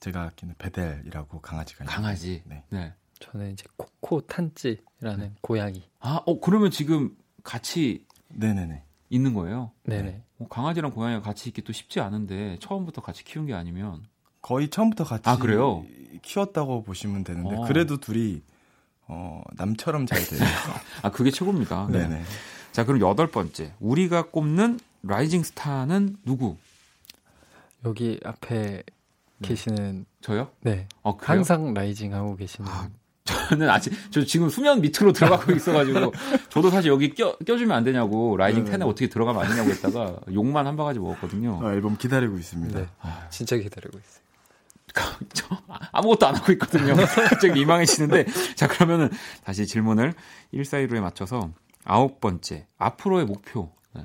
제가 아끼는 베델이라고 강아지가 있는데 강아지. 네. 네. 저는 이제 코코 탄찌라는 고양이 아, 어 그러면 지금 같이 네네네. 있는 거예요? 네네 어, 강아지랑 고양이가 같이 있기 또 쉽지 않은데 처음부터 같이 키운 게 아니면 거의 처음부터 같이 아, 그래요? 키웠다고 보시면 되는데 어. 그래도 둘이 어, 남처럼 잘 돼요. 아 그게 최고입니다. 네. 네네. 자 그럼 여덟 번째 우리가 꼽는 rising star는 누구? 여기 앞에 계시는 저요? 네 어? 항상 rising 하고 계시는 아, 저는 아직 저 지금 수면 밑으로 들어가고 있어가지고 저도 사실 여기 껴 껴주면 안 되냐고 라이징 네네. 10에 어떻게 들어가면 안 되냐고 했다가 욕만 한 바가지 먹었거든요. 어, 앨범 기다리고 있습니다. 네 진짜 기다리고 있어요. 저 아무것도 안 하고 있거든요. 갑자기 민망해지는데 자 그러면은 다시 질문을 142로에 맞춰서 아홉 번째 앞으로의 목표. 네.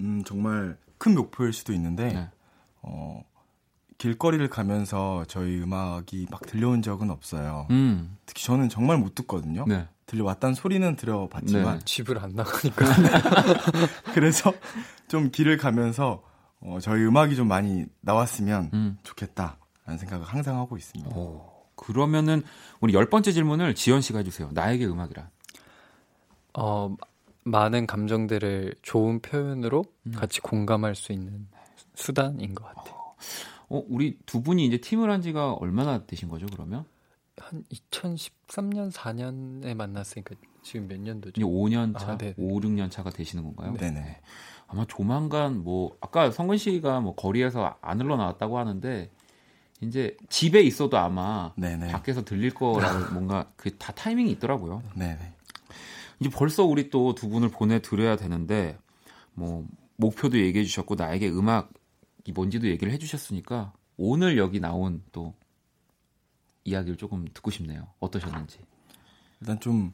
음, 정말 큰 목표일 수도 있는데 네. 어, 길거리를 가면서 저희 음악이 막 들려온 적은 없어요. 음, 특히 저는 정말 못 듣거든요. 네. 들려왔다는 소리는 들어봤지만 네. 집을 안 나가니까 그래서 좀 길을 가면서 어, 저희 음악이 좀 많이 나왔으면 음. 좋겠다라는 생각을 항상 하고 있습니다. 오, 그러면은 우리 열 번째 질문을 지연 씨가 해주세요. 나에게 음악이란. 어 많은 감정들을 좋은 표현으로 음. 같이 공감할 수 있는 수단인 것 같아요. 어, 우리 두 분이 이제 팀을 한 지가 얼마나 되신 거죠, 그러면? 한 2013년 4년에 만났으니까 지금 몇 년도죠? 이제 5년 차, 아, 네네. 5, 6년 차가 되시는 건가요? 네네. 아마 조만간 뭐 아까 성근 씨가 뭐 거리에서 안 흘러나왔다고 하는데 이제 집에 있어도 아마 네네. 밖에서 들릴 거라는 뭔가 그 다 타이밍이 있더라고요. 네네. 이제 벌써 우리 또 두 분을 보내드려야 되는데 뭐 목표도 얘기해 주셨고 나에게 음악이 뭔지도 얘기를 해주셨으니까 오늘 여기 나온 또 이야기를 조금 듣고 싶네요. 어떠셨는지. 일단 좀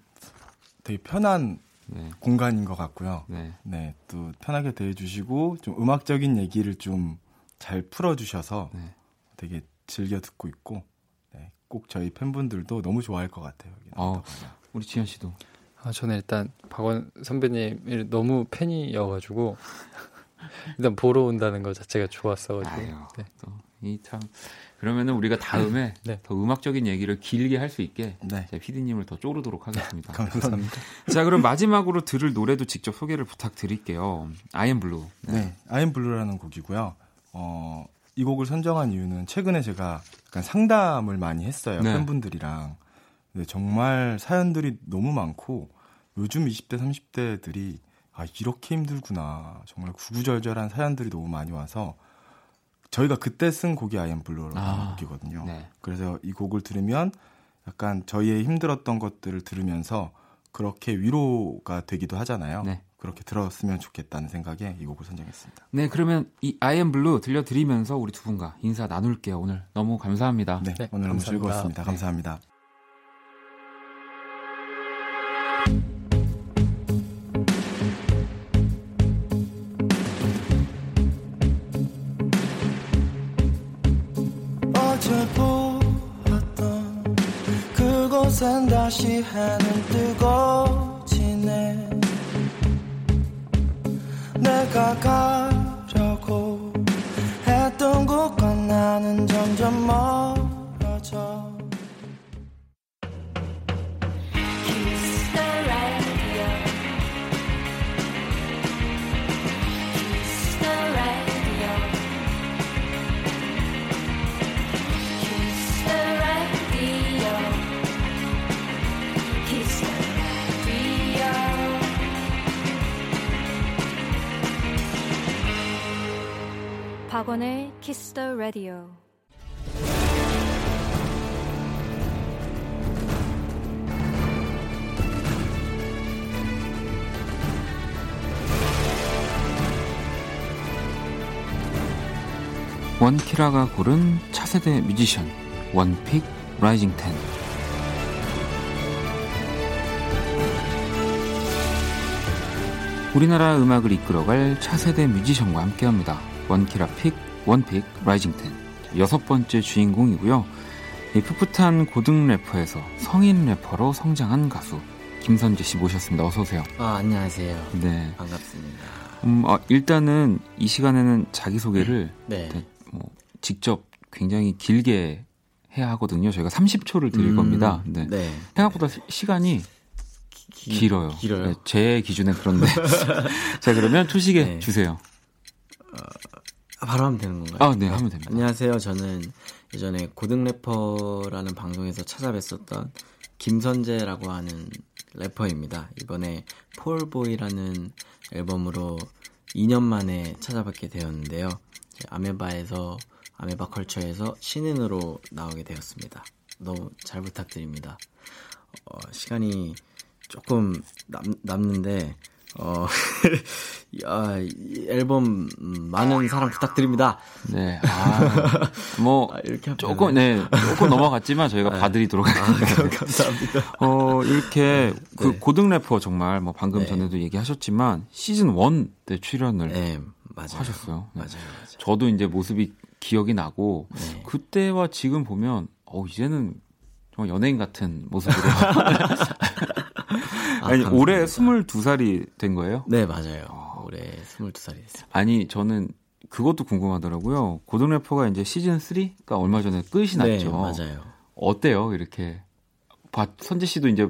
되게 편한 네, 공간인 것 같고요. 네, 네, 또 편하게 대해주시고 좀 음악적인 얘기를 좀 잘 풀어주셔서 네. 되게 즐겨 듣고 있고 네, 꼭 저희 팬분들도 너무 좋아할 것 같아요. 여기 어. 우리 지현 씨도. 아, 저는 일단 박원 선배님이 너무 팬이어가지고 일단 보러 온다는 것 자체가 좋았어가지고 아유, 네. 또이 참 그러면은 우리가 다음에 네. 더 음악적인 얘기를 길게 할 수 있게 네, 제가 PD님을 더 쪼르도록 하겠습니다. 감사합니다. 자, 그럼 마지막으로 들을 노래도 직접 소개를 부탁드릴게요. I am Blue. 네, I'm Blue라는 곡이고요. 어, 이 곡을 선정한 이유는 최근에 제가 약간 상담을 많이 했어요. 네. 팬분들이랑. 근데 정말 사연들이 너무 많고 요즘 20대, 30대들이 아, 이렇게 힘들구나. 정말 구구절절한 사연들이 너무 많이 와서 저희가 그때 쓴 곡이 I am Blue라는 아, 곡이거든요. 네. 그래서 이 곡을 들으면 약간 저희의 힘들었던 것들을 들으면서 그렇게 위로가 되기도 하잖아요. 네. 그렇게 들었으면 좋겠다는 생각에 이 곡을 선정했습니다. 네, 그러면 이 I am Blue 들려드리면서 우리 두 분과 인사 나눌게요. 오늘 너무 감사합니다. 네, 네, 오늘 너무 감사합니다. 즐거웠습니다. 네. 감사합니다. 어제 보았던 그곳엔 다시 해는 뜨고 내가 가려고 했던 곳과 나는 점점 멀 Radio. 원키라가 고른 차세대 뮤지션 원픽 라이징 텐 우리나라 음악을 이끌어갈 차세대 뮤지션과 함께합니다. 원키라 pick one pick, rising 10 여섯 번째 주인공이고요. 이 풋풋한 고등 래퍼에서 성인 래퍼로 성장한 가수 김선재 씨 모셨습니다. 어서 오세요. 아, 안녕하세요. 네. 반갑습니다. 음, 어, 일단은 이 시간에는 자기 소개를 네. 네, 뭐 직접 굉장히 길게 해야 하거든요. 저희가 30초를 드릴 음, 겁니다. 네. 네. 생각보다 시- 시간이 기- 길어요. 길어요? 네, 제 기준에 그런데. 자, 그러면 초시계 네. 주세요. 아, 바로 하면 되는 건가요? 아, 네, 하면 됩니다. 안녕하세요. 저는 예전에 고등 래퍼라는 방송에서 찾아뵀었던 김선재라고 하는 래퍼입니다. 이번에 폴보이라는 앨범으로 2년 만에 찾아뵙게 되었는데요. 아메바에서 아메바 컬처에서 신인으로 나오게 되었습니다. 너무 잘 부탁드립니다. 어, 시간이 조금 남, 남는데 어, 야, 이 앨범 음, 많은 사랑 부탁드립니다. 네. 아, 뭐, 아, 이렇게 조금? 네, 조금 넘어갔지만 저희가 네. 봐드리도록 아, 하겠습니다. 감사합니다. 어, 이렇게 그 네. 고등 래퍼 정말 뭐 방금 네. 전에도 얘기하셨지만 시즌 1 때 출연을 네, 맞아요. 하셨어요. 네. 맞아요, 맞아요. 저도 이제 모습이 기억이 나고 네. 그때와 지금 보면 어 이제는 정말 연예인 같은 모습으로 아, 아니 감사합니다. 올해 22살이 된 거예요? 네, 맞아요. 올해 22살이 됐어요. 아니 저는 그것도 궁금하더라고요. 고등 래퍼가 이제 시즌 3가 얼마 전에 끝이 네, 났죠. 맞아요. 어때요? 이렇게 봐- 선재 씨도 이제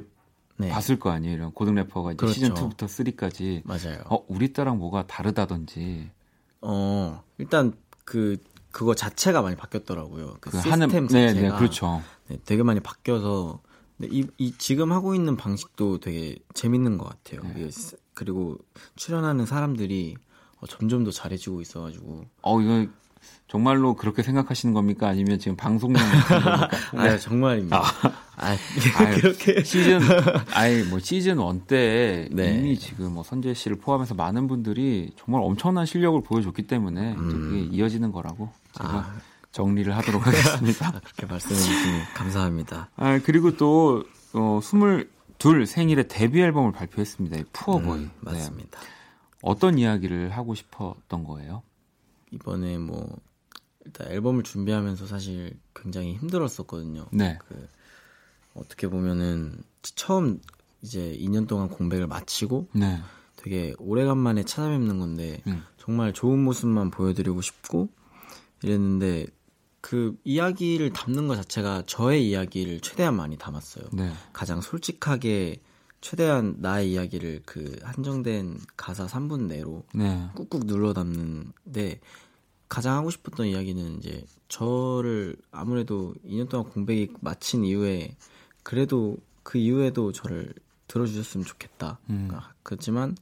네, 봤을 거 아니에요. 이런 고등 래퍼가 이제 그렇죠. 시즌 2부터 3까지 맞아요. 어 우리 때랑 뭐가 다르다든지 어, 일단 그 그거 자체가 많이 바뀌었더라고요. 그, 그 시스템 하는 네, 자체가 네, 그렇죠. 네, 되게 많이 바뀌어서 이, 이 지금 하고 있는 방식도 되게 재밌는 것 같아요. 네. 이게 스- 그리고 출연하는 사람들이 어, 점점 더 잘해지고 있어가지고 어 이거 정말로 그렇게 생각하시는 겁니까? 아니면 지금 방송용? 아 정말입니다. 아, 아유, 그렇게 시즌 아예 뭐 시즌 1때 네. 이미 지금 뭐 선재 씨를 포함해서 많은 분들이 정말 엄청난 실력을 보여줬기 때문에 이제 그게 이어지는 거라고 제가 음. 아. 정리를 하도록 하겠습니다. 그렇게 말씀해 주시니 감사합니다. 아 그리고 또 어, 22 생일에 데뷔 앨범을 발표했습니다. 이 푸어보이. 음, 맞습니다. 네. 어떤 이야기를 하고 싶었던 거예요? 이번에 뭐 일단 앨범을 준비하면서 사실 굉장히 힘들었었거든요. 네. 그 어떻게 보면은 처음 이제 2년 동안 공백을 마치고 네. 되게 오래간만에 찾아뵙는 건데 음. 정말 좋은 모습만 보여드리고 싶고 이랬는데 그 이야기를 담는 것 자체가 저의 이야기를 최대한 많이 담았어요. 네. 가장 솔직하게 최대한 나의 이야기를 그 한정된 가사 3분 내로 네. 꾹꾹 눌러 담는데 가장 하고 싶었던 이야기는 이제 저를 아무래도 2년 동안 공백이 마친 이후에 그래도 그 이후에도 저를 들어주셨으면 좋겠다. 음. 그러니까 그렇지만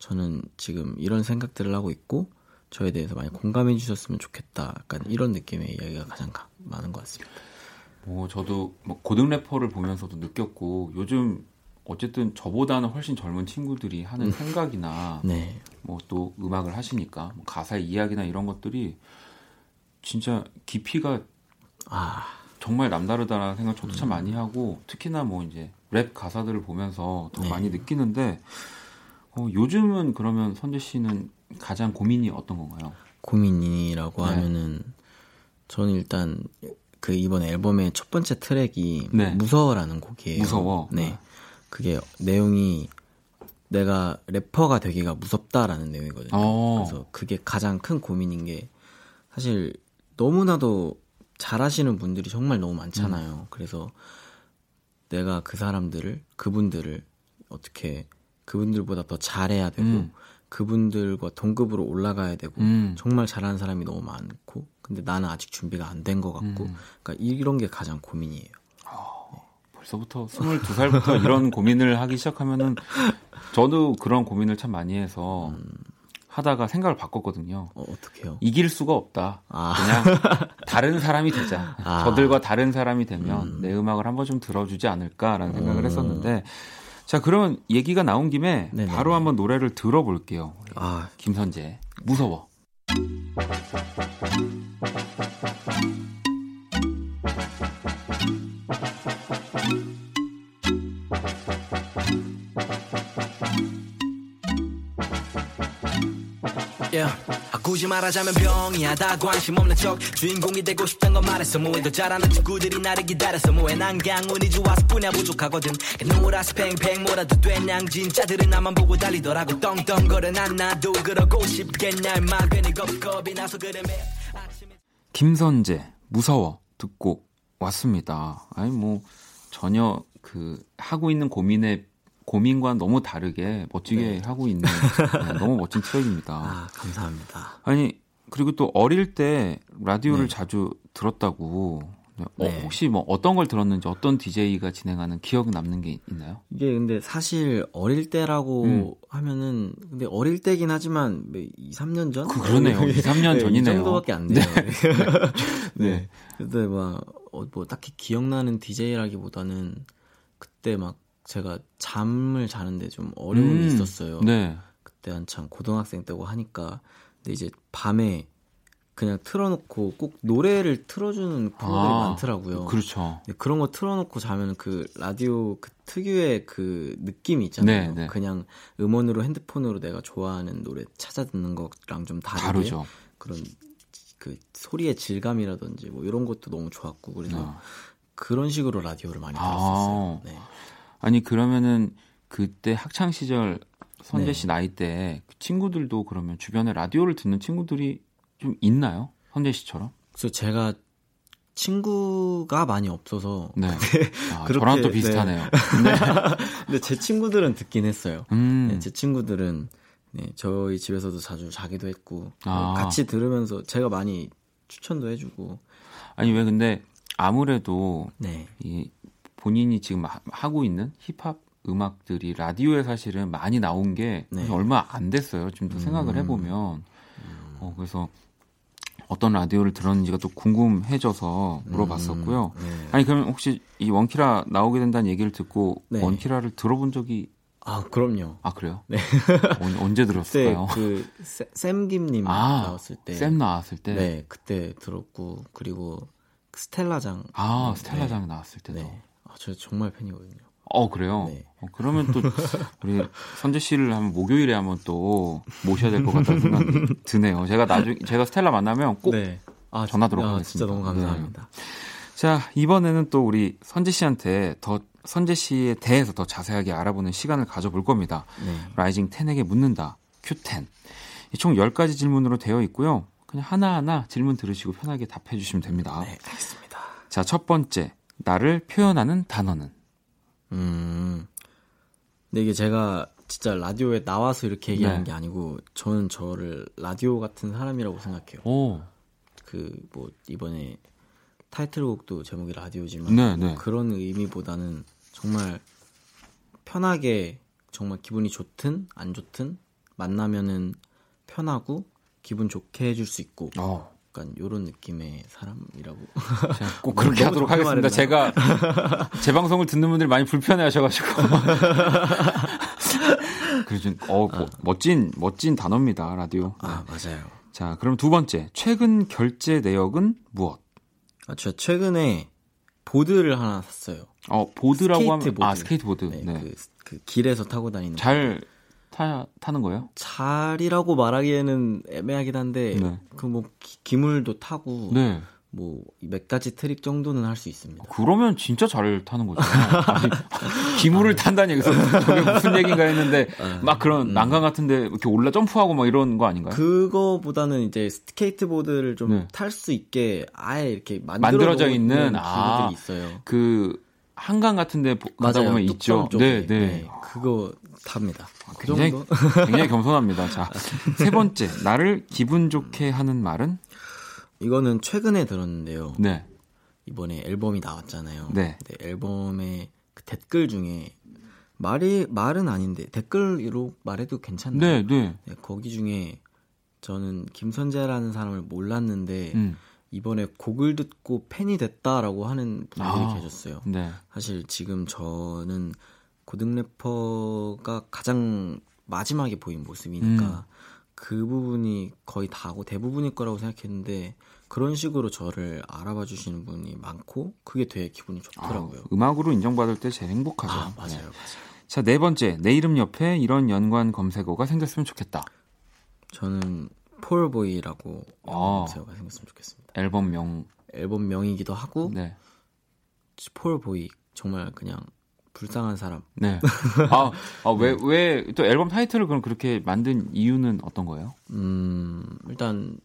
저는 지금 이런 생각들을 하고 있고 저에 대해서 많이 공감해 주셨으면 좋겠다. 약간 이런 느낌의 이야기가 가장 가- 많은 것 같습니다. 뭐 저도 뭐 고등 래퍼를 보면서도 느꼈고 요즘 어쨌든 저보다는 훨씬 젊은 친구들이 하는 생각이나 네, 뭐또 음악을 하시니까 뭐 가사의 이야기나 이런 것들이 진짜 깊이가 아, 정말 남다르다라는 생각 저도 참 많이 하고 특히나 뭐 이제 랩 가사들을 보면서 더 네. 많이 느끼는데 어, 요즘은 그러면 선재 씨는 가장 고민이 어떤 건가요? 고민이라고 네. 하면은 저는 일단 그 이번 앨범의 첫 번째 트랙이 네. 무서워라는 곡이에요. 무서워. 네. 그게 내용이 내가 래퍼가 되기가 무섭다라는 내용이거든요. 어. 그래서 그게 가장 큰 고민인 게 사실 너무나도 잘하시는 분들이 정말 너무 많잖아요. 음. 그래서 내가 그 사람들을 그분들을 어떻게 그분들보다 더 잘해야 되고 음. 그분들과 동급으로 올라가야 되고 음. 정말 잘하는 사람이 너무 많고 근데 나는 아직 준비가 안 된 것 같고 음. 그러니까 이런 게 가장 고민이에요. 벌써부터 22살부터 이런 고민을 하기 시작하면은 저도 그런 고민을 참 많이 해서 하다가 생각을 바꿨거든요. 어, 어떡해요? 이길 수가 없다. 아. 그냥 다른 사람이 되자. 아. 저들과 다른 사람이 되면 내 음악을 한번 좀 들어주지 않을까라는 생각을 음. 했었는데 자 그러면 얘기가 나온 김에 네네네. 바로 한번 노래를 들어볼게요. 아, 김선재 무서워. Yeah. 아, 굳이 말하자면 병이야. 다 관심 없는 척. 주인공이 되고 싶단 건 말했어. 뭐해 더 잘하는 친구들이 나를 기다렸어. 뭐해 난 그냥 운이 좋아서 뿐이야 부족하거든. 노라스 팽팽 뭐라도 돼냥 진짜들은 나만 보고 달리더라고. 떵떵거려. 난 나도 그러고 싶겠냐 임마 괜히 겁겁이 나서 그래 김선재 무서워. 듣고 왔습니다. 아니 뭐 전혀 그 하고 있는 고민의 고민과 너무 다르게 멋지게 네. 하고 있는 네, 너무 멋진 트랙입니다. 아, 감사합니다. 아니 그리고 또 어릴 때 라디오를 네. 자주 들었다고. 네, 어, 네. 혹시 뭐 어떤 걸 들었는지 어떤 DJ가 진행하는 기억 남는 게 있나요? 이게 근데 사실 어릴 때라고 음. 하면은 근데 어릴 때긴 하지만 뭐 2, 3년 전? 그 그러네요. 2, 3년 네, 전이네요. 이 정도밖에 안 돼요. 네. 네. 근데 막, 어, 뭐, 딱히 기억나는 DJ라기보다는 그때 막 제가 잠을 자는데 좀 어려움이 음, 있었어요. 네. 그때 한참 고등학생 때고 하니까. 근데 이제 밤에 그냥 틀어놓고 꼭 노래를 틀어주는 프로들이 아, 많더라고요. 그렇죠. 네, 그런 거 틀어놓고 자면 그 라디오 그 특유의 그 느낌이 있잖아요. 네, 네. 그냥 음원으로 핸드폰으로 내가 좋아하는 노래 찾아 듣는 거랑 좀 다르게 다르죠. 그런 그 소리의 질감이라든지 뭐 이런 것도 너무 좋았고 그래서 아. 그런 식으로 라디오를 많이 아. 들었었어요. 네. 아니 그러면은 그때 학창 시절 선재 네. 씨 나이 때그 친구들도 그러면 주변에 라디오를 듣는 친구들이 좀 있나요? 선재 씨처럼? 그래서 제가 친구가 많이 없어서 네. 아, 그렇게, 저랑 또 네. 비슷하네요. 근데 제 친구들은 듣긴 했어요. 음. 네, 제 친구들은 네, 저희 집에서도 자주 자기도 했고 아. 같이 들으면서 제가 많이 추천도 해주고 아니 왜 근데 아무래도 네. 이 본인이 지금 하- 하고 있는 힙합 음악들이 라디오에 사실은 많이 나온 게 네. 얼마 안 됐어요. 지금 또 생각을 음. 해보면 어, 그래서 어떤 라디오를 들었는지가 또 궁금해져서 물어봤었고요. 음, 네. 아니 그럼 혹시 이 원키라 나오게 된다는 얘기를 듣고 네. 원키라를 들어본 적이 아 그럼요. 아 그래요? 네. 언, 그때 들었을까요? 그 세- 샘김님 아 나왔을 때 쌤 나왔을 때. 네 그때 들었고 그리고 스텔라장 아 네. 스텔라장 나왔을 때도. 네. 아, 저 정말 팬이거든요. 어 그래요? 네. 어, 그러면 또 우리 선재 씨를 한번 목요일에 한번 또 모셔야 될 것 같다는 생각이 드네요. 제가 나중에 제가 스텔라 만나면 꼭 네. 아, 전하도록 아, 하겠습니다. 진짜 너무 감사합니다. 자, 이번에는 또 우리 선재 씨한테 더 선재 씨에 대해서 더 자세하게 알아보는 시간을 가져볼 겁니다. 네. 라이징 10에게 묻는다. Q10. 이총 10가지 질문으로 되어 있고요. 그냥 하나하나 질문 들으시고 편하게 답해 주시면 됩니다. 네, 알겠습니다. 자, 첫 번째. 나를 표현하는 단어는? 음. 근데 이게 제가 진짜 라디오에 나와서 이렇게 얘기하는 네. 게 아니고 저는 저를 라디오 같은 사람이라고 생각해요. 오. 그뭐 이번에 타이틀곡도 제목이 라디오지만 네, 뭐 네. 그런 의미보다는 정말 편하게 정말 기분이 좋든 안 좋든 만나면은 편하고 기분 좋게 해줄 수 있고 어. 약간 요런 느낌의 사람이라고 꼭 그렇게 너무 하도록 하겠습니다. 제가 제 방송을 듣는 분들이 많이 불편해 하셔가지고. 그래서 어, 뭐, 멋진, 멋진 단어입니다, 라디오. 아 맞아요. 자, 그럼 두 번째. 최근 결제 내역은 무엇? 아, 제가 최근에 보드를 하나 샀어요. 어, 보드라고 하면, 스케이트보드. 아, 스케이트보드. 네, 네. 그, 그 길에서 타고 다니는 잘 타, 타는 거예요? 잘이라고 말하기에는 애매하긴 한데 네. 그뭐 기물도 타고 네. 뭐몇 가지 트릭 정도는 할 수 있습니다. 그러면 진짜 잘 타는 거죠. 기물을 탄다는 얘기서 저게 무슨 얘기인가 했는데 막 그런 난간 같은데 이렇게 올라 점프하고 막 이런 거 아닌가요? 그거보다는 이제 스케이트보드를 좀 네. 탈수 있게 아예 이렇게 만들어져 만들어 있는, 아. 있어요. 그 한강 같은데 보- 가다. 보면 있죠. 쪽에. 네, 네. 그거 탑니다. 그 굉장히 정도? 굉장히 겸손합니다. 자, 세 번째. 나를 기분 좋게 하는 말은 이거는 최근에 들었는데요. 네. 이번에 앨범이 나왔잖아요. 네. 앨범의 그 댓글 중에 말이 말은 아닌데 댓글로 말해도 괜찮나요? 네, 네. 네, 거기 중에 저는 김선재라는 사람을 몰랐는데 음. 이번에 곡을 듣고 팬이 됐다라고 하는 분들이 아. 계셨어요. 네. 사실 지금 저는 고등 래퍼가 가장 마지막에 보인 모습이니까 음. 그 부분이 거의 다고 대부분일 거라고 생각했는데 그런 식으로 저를 알아봐 주시는 분이 많고 그게 되게 기분이 좋더라고요. 아, 음악으로 인정받을 때 제일 행복하죠. 아, 맞아요, 네. 맞아요. 자, 네 번째. 내 이름 옆에 이런 연관 검색어가 생겼으면 좋겠다. 저는 Poor Boy라고 아. 검색어가 생겼으면 좋겠습니다. 앨범명. 앨범명이기도 하고 네. Poor Boy 정말 그냥 불쌍한 사람. 네. 아, 아, 왜, 왜, 또 앨범 타이틀을 그럼 그렇게 만든 이유는 어떤 거예요? 음, 일단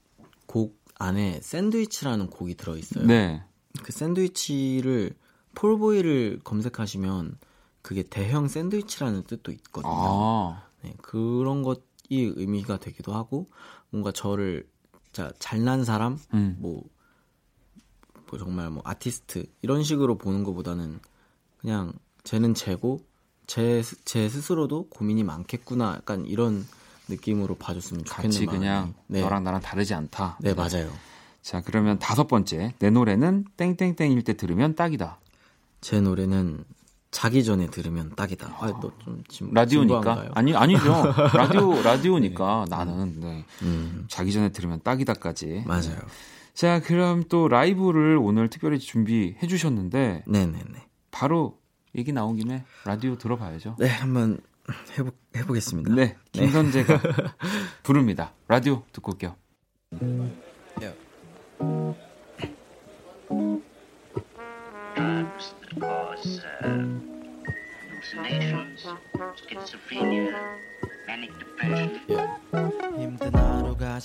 곡 안에 샌드위치라는 곡이 들어 있어요. 네. 그 샌드위치를 Poor Boy를 검색하시면 그게 대형 샌드위치라는 뜻도 있거든요. 아, 네, 그런 것이 의미가 되기도 하고 뭔가 저를 자 잘난 사람 음. 뭐, 뭐 정말 뭐 아티스트 이런 식으로 보는 것보다는 그냥 쟤는 쟤고 제, 스- 제 스스로도 고민이 많겠구나 약간 이런 느낌으로 봐줬으면 좋겠는 같이. 그냥 네. 너랑 나랑 다르지 않다. 네 맞아요 자, 그러면 다섯 번째. 내 노래는 땡땡땡일 때 들으면 딱이다. 제 노래는 자기 전에 들으면 딱이다 아 너 좀 지금 라디오니까. 진부한가요? 아니, 아니죠. 라디오, 라디오니까 나는, 네. 음, 자기 전에 들으면 딱이다까지. 맞아요 자, 그럼 또 라이브를 오늘 특별히 준비해 주셨는데, 네네네 바로 얘기 나온 김에 라디오 들어봐야죠. 네 한번 해보, 해보겠습니다 네, 김선재가 부릅니다. 라디오 듣고 올게요.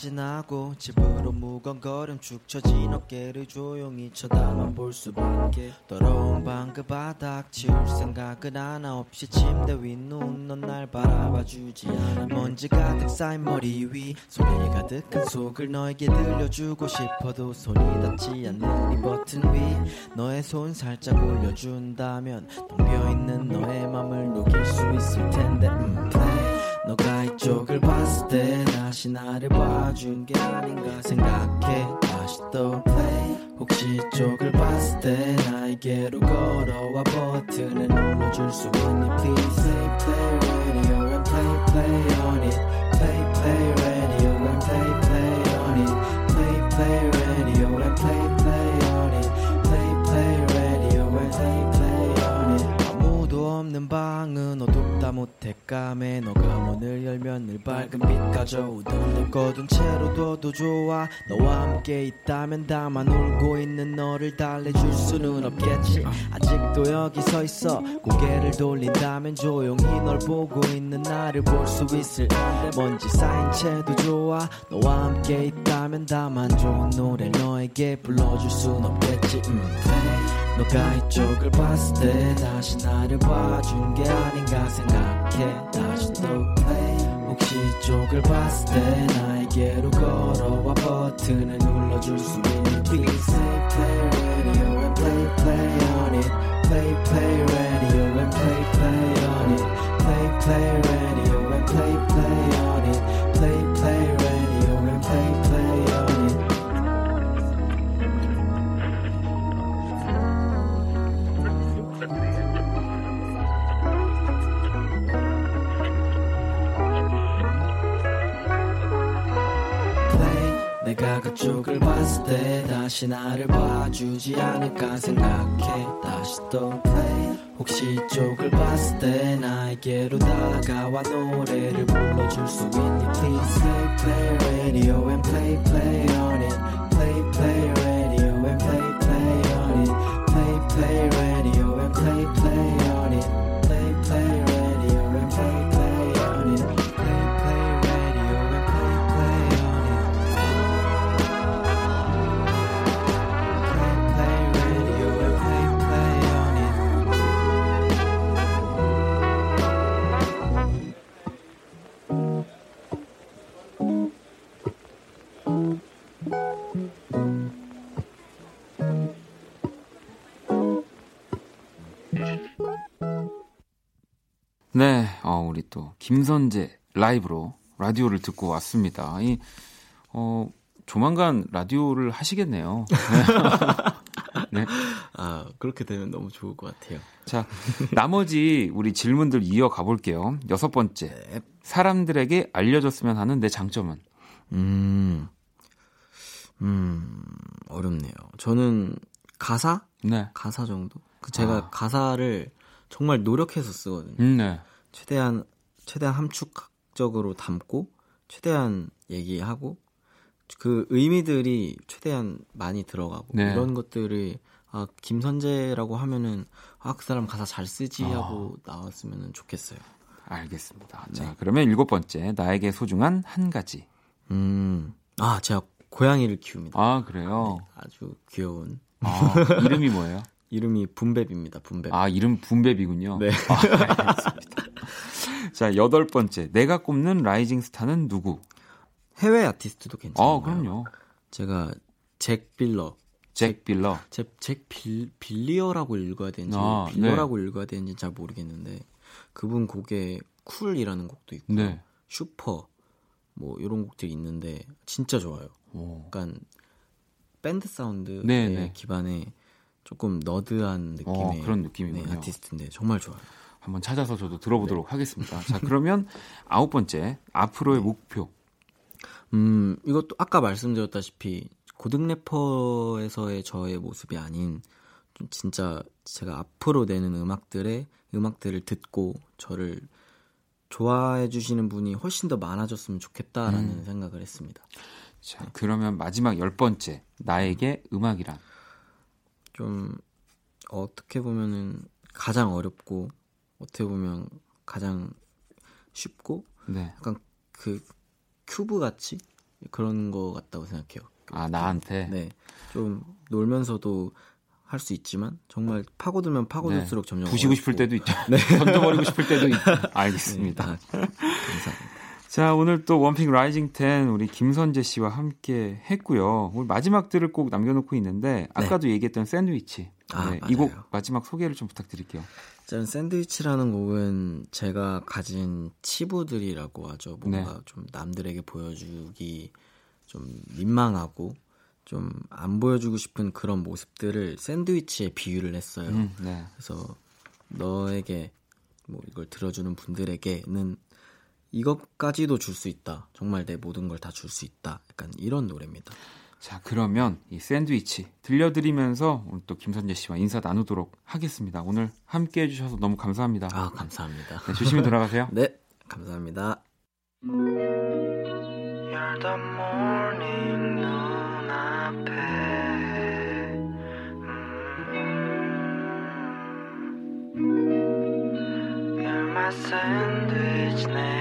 나고 집으로 무거운 걸음 축 처진 어깨를 조용히 쳐다만 볼 수밖에. 더러운 방 그 바닥 치울 생각은 하나 없이 침대 위 누운 넌날 바라봐 주지 않아. 먼지 가득 쌓인 머리 위 소리 가득한 속을 너에게 들려주고 싶어도 손이 닿지 않는 이 버튼 위 너의 손 살짝 올려준다면 텅 비어있는 너의 맘을 녹일 수 있을 텐데. 음. 너가 이쪽을 봤을 때 다시 나를 봐준 게 아닌가 생각해 다시 또 play 혹시 이쪽을 봤을 때 나에게로 걸어와 버튼을 눌러줄 수 있니 please play play radio and play play on it play play radio 없는 방은 어둡다 못해 까매 너가 문을 열면 늘 밝은 빛 가져오던 널 거둔 채로 둬도 좋아. 너와 함께 있다면 다만 울고 있는 너를 달래줄 수는 없겠지. 아직도 여기 서 있어. 고개를 돌린다면 조용히 널 보고 있는 나를 볼 수 있을 먼지 쌓인 채도 좋아. 너와 함께 있다면 다만 좋은 노래 너에게 불러줄 순 없겠지. 음. 너가 이쪽을 봤을 때 다시 나를 봐준 게 아닌가 생각해 다시 또 play 혹시 이쪽을 봤을 때 나에게로 걸어와 버튼을 눌러줄 수 있니 Please say play radio and play play on it play play radio and play play on it play play radio and play play on it 쪽을 봤을 때 다시 나를 봐주지 않을까 생각해. 다시 또 play. 혹시 이쪽을 봤을 때 나에게로 다가와 노래를 불러줄 수 있니? Please play play radio and play play on 김선재 라이브로 라디오를 듣고 왔습니다. 이, 어, 조만간 라디오를 하시겠네요. 네. 네. 아, 그렇게 되면 너무 좋을 것 같아요. 자, 나머지 우리 질문들 이어가 볼게요. 여섯 번째. 네. 사람들에게 알려줬으면 하는 내 장점은? 음, 음, 어렵네요. 저는 가사? 네. 가사 정도? 그 제가 아. 가사를 정말 노력해서 쓰거든요. 음, 네. 최대한, 최대한 함축적으로 담고, 최대한 얘기하고, 그 의미들이 최대한 많이 들어가고, 네. 이런 것들을, 아, 김선재라고 하면은, 아, 그 사람 가사 잘 쓰지 아. 하고 나왔으면 좋겠어요. 알겠습니다. 네. 자, 그러면 일곱 번째. 나에게 소중한 한 가지. 음, 아, 제가 고양이를 키웁니다. 아, 그래요? 아주 귀여운. 아, 이름이 뭐예요? 이름이 분배비입니다, 분배. 아, 이름 분배비군요. 네. 아, 알겠습니다. 자, 여덟 번째. 내가 꼽는 rising star는 누구? 해외 아티스트도 괜찮아요. 아, 그럼요. 제가 잭 빌러. 잭 빌러. 잭, 잭 빌, 빌리어라고 읽어야 되는지 아, 빌러라고 읽어야 되는지 잘 모르겠는데 그분 곡에 Cool이라는 곡도 있고 네. 슈퍼 뭐 이런 곡들이 있는데 진짜 좋아요. 오. 약간 밴드 사운드의 네, 네. 기반에 조금 너드한 느낌의 어, 그런 느낌이군요. 네, 아티스트인데 정말 좋아요. 한번 찾아서 저도 들어보도록 네. 하겠습니다. 자, 그러면 아홉 번째. 앞으로의 목표. 음, 이것도 아까 말씀드렸다시피 고등 래퍼에서의 저의 모습이 아닌 좀 진짜 제가 앞으로 내는 음악들의 음악들을 듣고 저를 좋아해 주시는 분이 훨씬 더 많아졌으면 좋겠다라는 음. 생각을 했습니다. 자, 그러면 마지막 열 번째. 나에게 음 악이란. 좀 어떻게 보면은 가장 어렵고 어떻게 보면 가장 쉽고 네. 약간 그 큐브 같이 그런 거 같다고 생각해요. 아, 나한테. 네. 좀 놀면서도 할 수 있지만 정말 파고들면 파고들수록 점점 네. 부시고 싶을 어렵고. 때도 있죠. 네. 던져버리고 싶을 때도 있죠. 알겠습니다. 네, 아, 감사합니다. 자, 오늘 또 one pick rising 10 우리 김선재 씨와 함께 했고요. 오늘 마지막 들을 꼭 남겨놓고 있는데 아까도 얘기했던 샌드위치. 네. 아, 네, 이곡. 마지막 소개를 좀 부탁드릴게요. 짠 샌드위치라는 곡은 제가 가진 치부들이라고 하죠. 뭔가 네. 좀 남들에게 보여주기 좀 민망하고 좀 안 보여주고 싶은 그런 모습들을 샌드위치에 비유를 했어요. 음, 네. 그래서 너에게 뭐 이걸 들어주는 분들에게는 이것까지도 줄 수 있다. 정말 내 모든 걸 다 줄 수 있다. 약간 이런 노래입니다. 자, 그러면 이 샌드위치 들려드리면서 오늘 또 김선재 씨와 인사 나누도록 하겠습니다. 오늘 함께 해주셔서 너무 감사합니다. 아, 감사합니다. 네, 조심히 돌아가세요. 네, 감사합니다. You're the morning 눈앞에 음. 내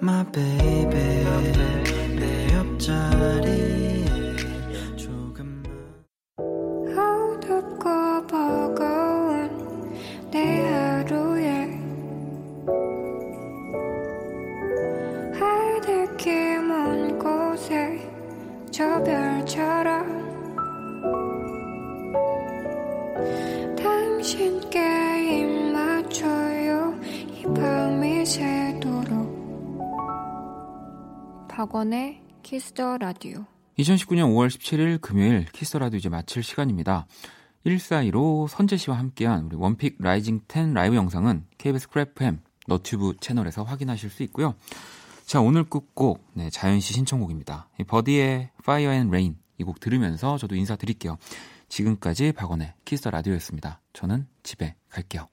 음. My baby 내 옆자리 박원의 Kiss the Radio 2019년 5월 17일 금요일 키스라도 이제 마칠 시간입니다. 1415 선재 씨와 함께한 우리 one pick rising 10 라이브 영상은 KBS Cool FM 너튜브 채널에서 확인하실 수 있고요. 자, 오늘 끝곡 네, 자연 씨 신청곡입니다. Birdy의 Fire and Rain 이 곡 들으면서 저도 인사드릴게요. 지금까지 박원의 Kiss the Radio였습니다. 저는 집에 갈게요.